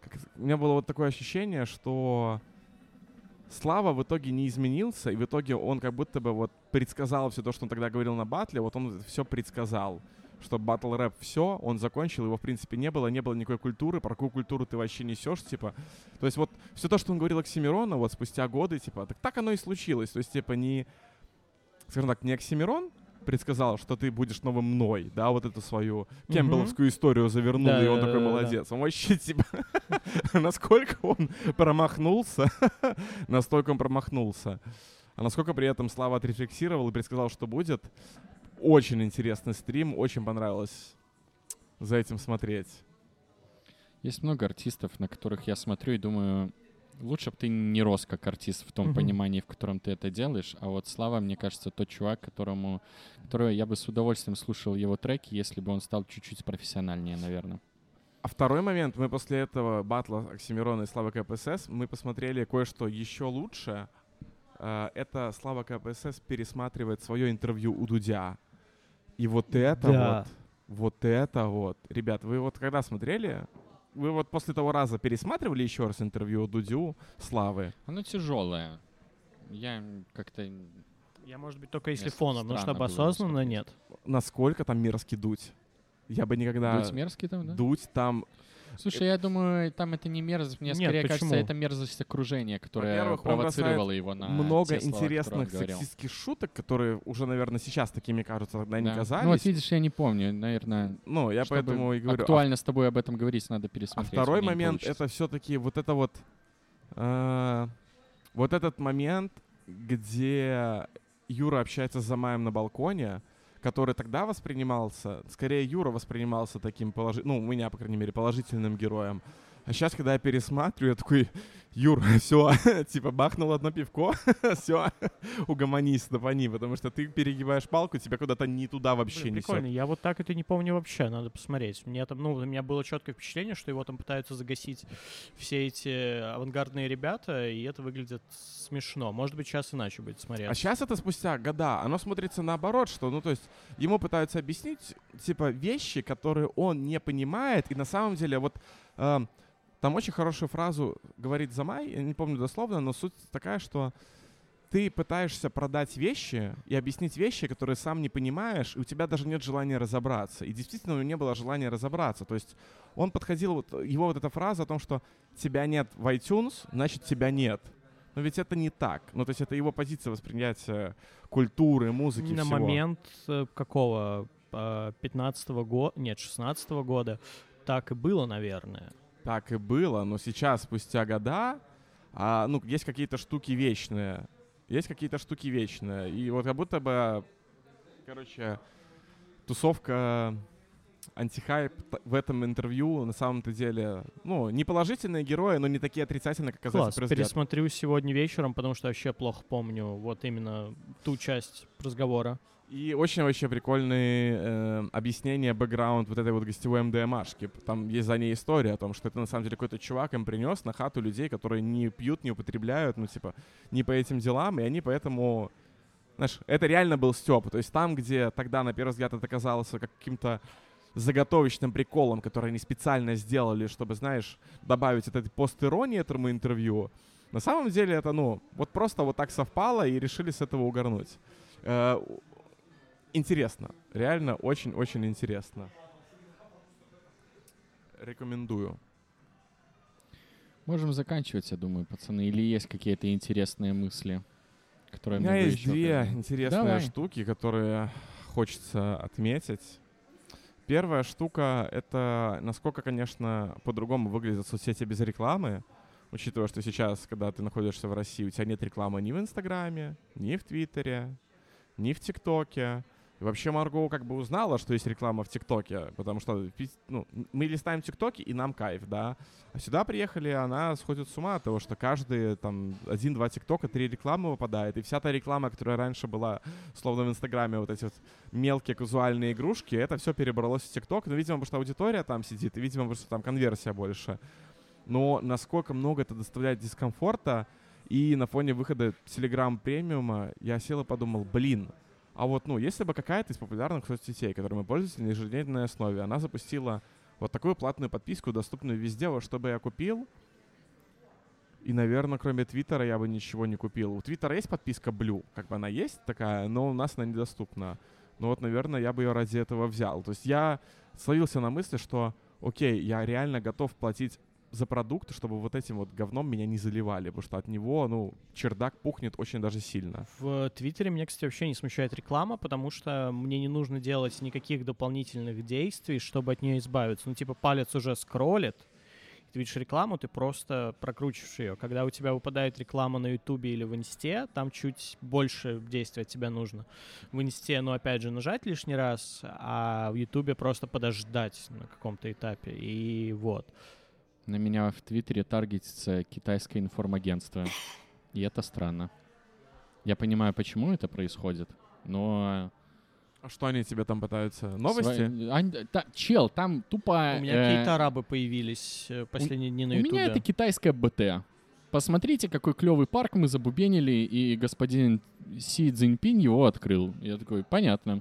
как у меня было вот такое ощущение, что Слава в итоге не изменился, и в итоге он как будто бы вот предсказал все то, что он тогда говорил на батле, вот он все предсказал. Что батл рэп все, он закончил, его в принципе не было, не было никакой культуры, про какую культуру ты вообще несешь, типа. То есть вот все то, что он говорил Оксимирону, вот спустя годы, типа, так, так оно и случилось. То есть, типа, не, скажем так, не Оксимирон предсказал, что ты будешь новым мной, да, вот эту свою кембеловскую историю завернул, Да, и он да, такой да, да, молодец. Он вообще, типа, насколько он промахнулся, настолько он промахнулся. А насколько при этом Слава отрефлексировал и предсказал, что будет. Очень интересный стрим, очень понравилось за этим смотреть. Есть много артистов, на которых я смотрю и думаю, лучше бы ты не рос как артист в том Мгм. понимании, в котором ты это делаешь. А вот Слава, мне кажется, тот чувак, которому, которого я бы с удовольствием слушал его треки, если бы он стал чуть-чуть профессиональнее, наверное. А второй момент, мы после этого батла Оксимирона и Славы КПСС, мы посмотрели кое-что еще лучше. Э, Это Слава КПСС пересматривает свое интервью у Дудя. И вот это Да. вот, вот это вот. Ребят, вы вот когда смотрели, вы вот после того раза пересматривали еще раз интервью у Дудю Славы? Оно тяжелое. Я как-то... Я, может быть, только если Мне фоном, потому что странно было обосознанно смотреть. нет. Насколько там мерзкий Дудь? Я бы никогда... Дудь мерзкий там, да? Дудь там... Слушай, я думаю, там это не мерзость. Мне Нет, скорее почему? кажется, это мерзость окружения, которое провоцировало его на много те слова, интересных сексистских шуток, которые уже, наверное, сейчас такими кажутся, тогда не Да. казались. Ну вот видишь, я не помню, наверное, Ну, я поэтому и говорю. а актуально с тобой об этом говорить, надо А пересмотреть. второй меня не момент это все-таки вот это вот э, вот этот момент, где Юра общается с Замаем на балконе, который тогда воспринимался, скорее Юра воспринимался таким положительным, ну, у меня, по крайней мере, положительным героем. А сейчас, когда я пересматриваю, я такой, Юр, все, типа бахнул одно пивко, все, угомонись, допони, потому что ты перегибаешь палку, тебя куда-то не туда вообще Блин, несет. прикольно, я вот так это не помню вообще, надо посмотреть. Мне там, ну, у меня было четкое впечатление, что его там пытаются загасить все эти авангардные ребята, и это выглядит смешно. Может быть, сейчас иначе будет смотреться. А сейчас это спустя года, оно смотрится наоборот, что, ну, то есть, ему пытаются объяснить, типа, вещи, которые он не понимает, и на самом деле, вот, эм, там очень хорошую фразу говорит Замай, я не помню дословно, но суть такая, что ты пытаешься продать вещи и объяснить вещи, которые сам не понимаешь, и у тебя даже нет желания разобраться. И действительно у него не было желания разобраться. То есть он подходил, вот, его вот эта фраза о том, что тебя нет в iTunes, значит тебя нет. Но ведь это не так. Ну, то есть это его позиция восприятия культуры, музыки, На всего. момент э, какого? 15-го года, нет, 16-го года так и было, наверное. Так и было, но сейчас, спустя года, а, ну, есть какие-то штуки вечные. Есть какие-то штуки вечные. И вот как будто бы, короче, тусовка антихайп в этом интервью на самом-то деле, ну, не положительные герои, но не такие отрицательные, как казалось Класс, пересмотрю сегодня вечером, потому что вообще плохо помню вот именно ту часть разговора. И очень вообще прикольные э, объяснения, бэкграунд вот этой вот гостевой МДМашки. Там есть за ней история о том, что это на самом деле какой-то чувак им принес на хату людей, которые не пьют, не употребляют, ну типа не по этим делам, и они поэтому... Знаешь, это реально был Степ. То есть там, где тогда, на первый взгляд, это казалось каким-то заготовочным приколом, который они специально сделали, чтобы, знаешь, добавить этой пост-иронии этому интервью, на самом деле это, ну, вот просто вот так совпало и решили с этого угорнуть. Интересно. Реально очень-очень интересно. Рекомендую. Можем заканчивать, я думаю, пацаны. Или есть какие-то интересные мысли, У которые меня мы бы есть еще две интересные Давай. штуки, которые хочется отметить. Первая штука — это насколько, конечно, по-другому выглядят соцсети без рекламы, учитывая, что сейчас, когда ты находишься в России, у тебя нет рекламы ни в Инстаграме, ни в Твиттере, ни в ТикТоке. И вообще Марго как бы узнала, что есть реклама в ТикТоке, потому что ну, мы листаем ТикТоки, и нам кайф, да. А сюда приехали, она сходит с ума от того, что каждый там один-два ТикТока, три рекламы выпадает, и вся та реклама, которая раньше была, словно в Инстаграме, вот эти вот мелкие казуальные игрушки, это все перебралось в ТикТок, ну, видимо, потому что аудитория там сидит, и, видимо, потому что там конверсия больше. Но насколько много это доставляет дискомфорта, и на фоне выхода Telegram премиума я сел и подумал, блин, а вот, ну, если бы какая-то из популярных соцсетей, которой мы пользуемся на ежедневной основе, она запустила вот такую платную подписку, доступную везде, вот чтобы я купил, и, наверное, кроме Твиттера я бы ничего не купил. У Твиттера есть подписка Blue, как бы она есть такая, но у нас она недоступна. Но вот, наверное, я бы ее ради этого взял. То есть я словился на мысли, что, окей, я реально готов платить за продукт, чтобы вот этим вот говном меня не заливали, потому что от него, ну, чердак пухнет очень даже сильно. В Твиттере меня, кстати, вообще не смущает реклама, потому что мне не нужно делать никаких дополнительных действий, чтобы от нее избавиться. Ну, типа, палец уже скроллит, ты видишь рекламу, ты просто прокручиваешь ее. Когда у тебя выпадает реклама на Ютубе или в Инсте, там чуть больше действия от тебя нужно. В Инсте, ну, опять же, нажать лишний раз, а в Ютубе просто подождать на каком-то этапе. И вот. На меня в Твиттере таргетится китайское информагентство. И это странно. Я понимаю, почему это происходит, но А что они тебе там пытаются? Новости? Сва- Ань- та- чел, там тупо... У меня э, какие-то арабы появились э, последние дни на У Ютубе. меня это китайское БТ. Посмотрите, какой клевый парк мы забубенили, и господин Си Цзиньпинь его открыл. Я такой, понятно.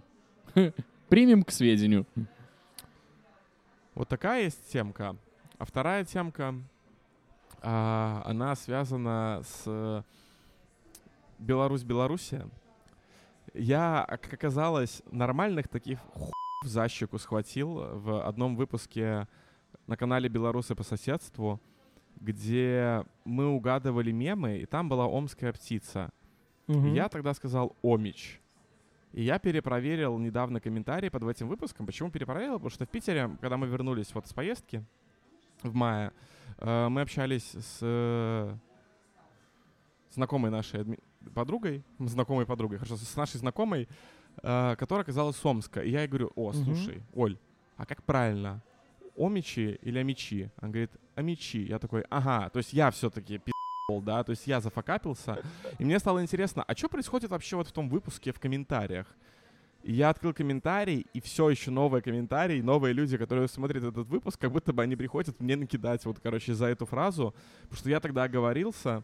Примем к сведению. Вот такая есть темка. А вторая темка, а, она связана с Беларусь-Белоруссия. Я, как оказалось, нормальных таких хуев за щеку схватил в одном выпуске на канале «Белорусы по соседству», где мы угадывали мемы, и там была омская птица. Мгм. Я тогда сказал «Омич». И я перепроверил недавно комментарии под этим выпуском. Почему перепроверил? Потому что в Питере, когда мы вернулись вот с поездки в мае, э, мы общались с э, знакомой нашей адми- подругой, знакомой подругой, хорошо, с нашей знакомой, э, которая оказалась с Омска. И я ей говорю, о, слушай, Оль, а как правильно? Омичи или амичи? Она говорит, амичи. Я такой, ага, то есть я все-таки пи***л, да, то есть я зафакапился. И мне стало интересно, а что происходит вообще вот в том выпуске в комментариях? Я открыл комментарий, и все еще новые комментарии, новые люди, которые смотрят этот выпуск, как будто бы они приходят мне накидать вот, короче, за эту фразу, потому что я тогда оговорился,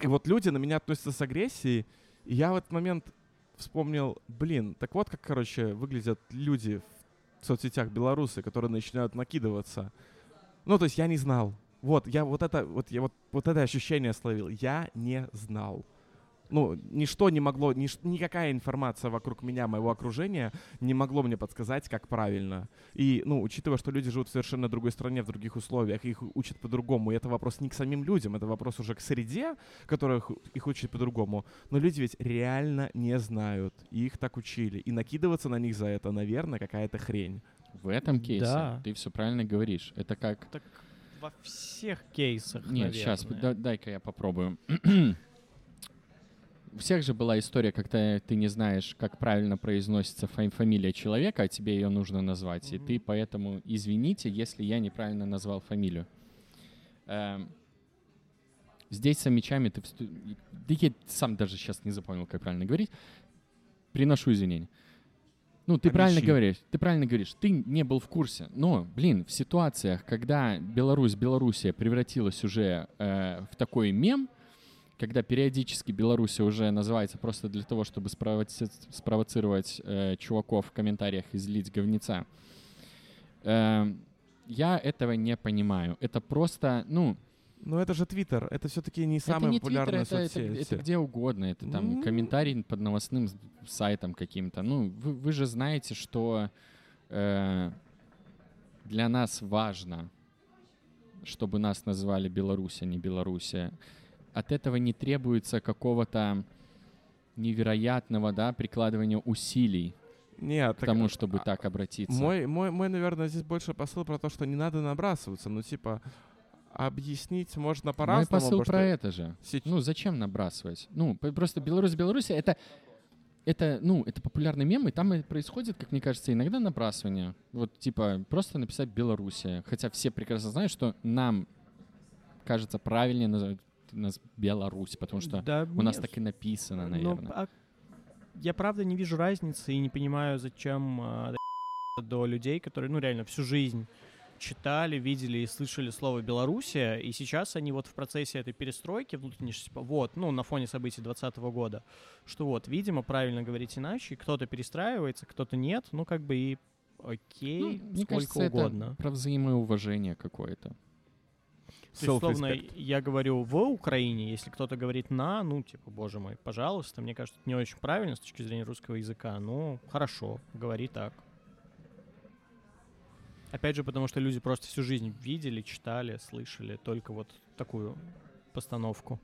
и вот люди на меня относятся с агрессией, и я в этот момент вспомнил, блин, так вот как, короче, выглядят люди в соцсетях белорусы, которые начинают накидываться. Ну, то есть я не знал. Вот, я вот это, вот я вот, вот это ощущение словил. Я не знал. Ну, ничто не могло, ниш- никакая информация вокруг меня, моего окружения не могло мне подсказать, как правильно. И, ну, учитывая, что люди живут в совершенно другой стране, в других условиях, их учат по-другому, и это вопрос не к самим людям, это вопрос уже к среде, которых их учат по-другому. Но люди ведь реально не знают, и их так учили. И накидываться на них за это, наверное, какая-то хрень. В этом кейсе Да. ты все правильно говоришь. Это как... Так во всех кейсах, Нет, сейчас, наверное. дай-ка я попробую. У всех же была история, когда ты не знаешь, как правильно произносится фа- фамилия человека, а тебе ее нужно назвать. И Мгм. ты поэтому извините, если я неправильно назвал фамилию. Эм, Здесь с мечами ты... всту- Да я сам даже сейчас не запомнил, как правильно говорить. Приношу извинения. Ну, ты правильно Амичи. говоришь, ты правильно говоришь, ты не был в курсе. Но, блин, в ситуациях, когда Беларусь, Белоруссия превратилась уже э, в такой мем, когда периодически Белоруссия уже называется просто для того, чтобы спровоци- спровоцировать э, чуваков в комментариях излить говнеца, э, я этого не понимаю. Это просто, ну, Но это же Твиттер, это все-таки не это самая не популярная это, это, соцсеть. это где угодно. Это там Ну. комментарий под новостным сайтом каким-то. Ну, вы, вы же знаете, что э, для нас важно, чтобы нас назвали Беларусь, а не Белоруссия. От этого не требуется какого-то невероятного, да, прикладывания усилий Нет, к так, тому, а, чтобы так обратиться. Мой, мой, мой, наверное, здесь больше посыл про то, что не надо набрасываться. Ну, типа, объяснить можно Мой по-разному. посыл потому про это же. сеч- Ну, зачем набрасывать? Ну, просто Беларусь, Беларусь это, это, ну, это популярный мем, и там и происходит, как мне кажется, иногда набрасывание. Вот, типа, просто написать Белоруссия. Хотя все прекрасно знают, что нам кажется правильнее называть нас Беларусь, потому что Да у нас нет. так и написано, Ну, наверное. а я правда не вижу разницы и не понимаю, зачем а, до людей, которые, ну, реально всю жизнь читали, видели и слышали слово Белоруссия, и сейчас они вот в процессе этой перестройки внутренней, типа, вот, ну, на фоне событий 2020 года, что вот, видимо, правильно говорить иначе, кто-то перестраивается, кто-то нет, ну, как бы и окей, Ну, мне сколько кажется, это угодно. про взаимоуважение какое-то. То есть, я говорю в Украине, если кто-то говорит на, ну, типа, боже мой, пожалуйста, мне кажется, это не очень правильно с точки зрения русского языка. Ну, хорошо, говори так. Опять же, потому что люди просто всю жизнь видели, читали, слышали только вот такую постановку.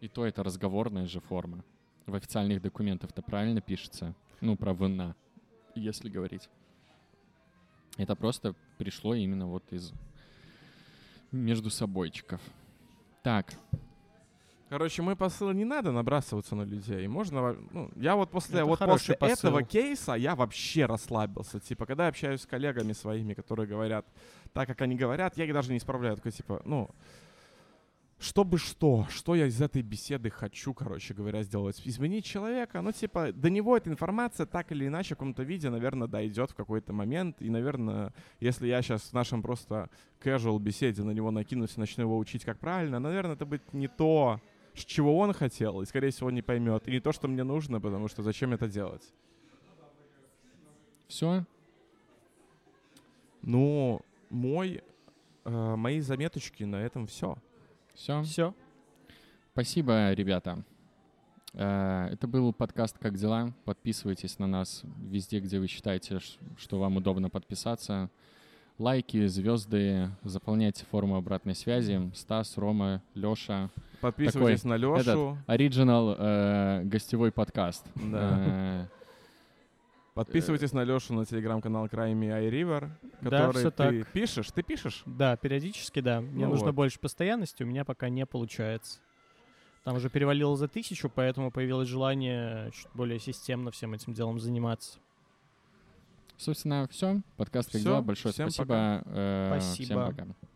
И то это разговорная же форма. В официальных документах это правильно пишется. Ну, про вина, если говорить. Это просто пришло именно вот из между собойчиков. Так, Короче, мой посыл не надо набрасываться на людей. Можно, ну, я вот после Это вот после этого кейса я вообще расслабился. Типа, когда я общаюсь с коллегами своими, которые говорят так, как они говорят, я их даже не исправляю. Такой типа, ну, чтобы что, что я из этой беседы хочу, короче говоря, сделать? Изменить человека? Ну, типа, до него эта информация так или иначе в каком-то виде, наверное, дойдет в какой-то момент. И, наверное, если я сейчас в нашем просто casual беседе на него накинусь и начну его учить, как правильно, наверное, это будет не то, с чего он хотел, и, скорее всего, не поймет. И не то, что мне нужно, потому что зачем это делать? все. Ну, мой, э, мои заметочки на этом все. Все. Все. Спасибо, ребята. Э, Это был подкаст «Как дела?». Подписывайтесь на нас везде, где вы считаете, что вам удобно подписаться. Лайки, звезды, заполняйте форму обратной связи. Стас, Рома, Леша. Подписывайтесь на Лешу. Оригинал э, гостевой подкаст. Да. Э, Подписывайтесь на Лешу на телеграм-канал Крайми iRiver, Да, который всё ты так. пишешь. Ты пишешь? Да, периодически, да. Мне Ну нужно вот. больше постоянности, у меня пока не получается. Там уже перевалило за тысячу, поэтому появилось желание чуть более системно всем этим делом заниматься. Собственно, все. Подкаст «Как Всё, дела?». Большое всем спасибо. Э, Спасибо. Всем пока.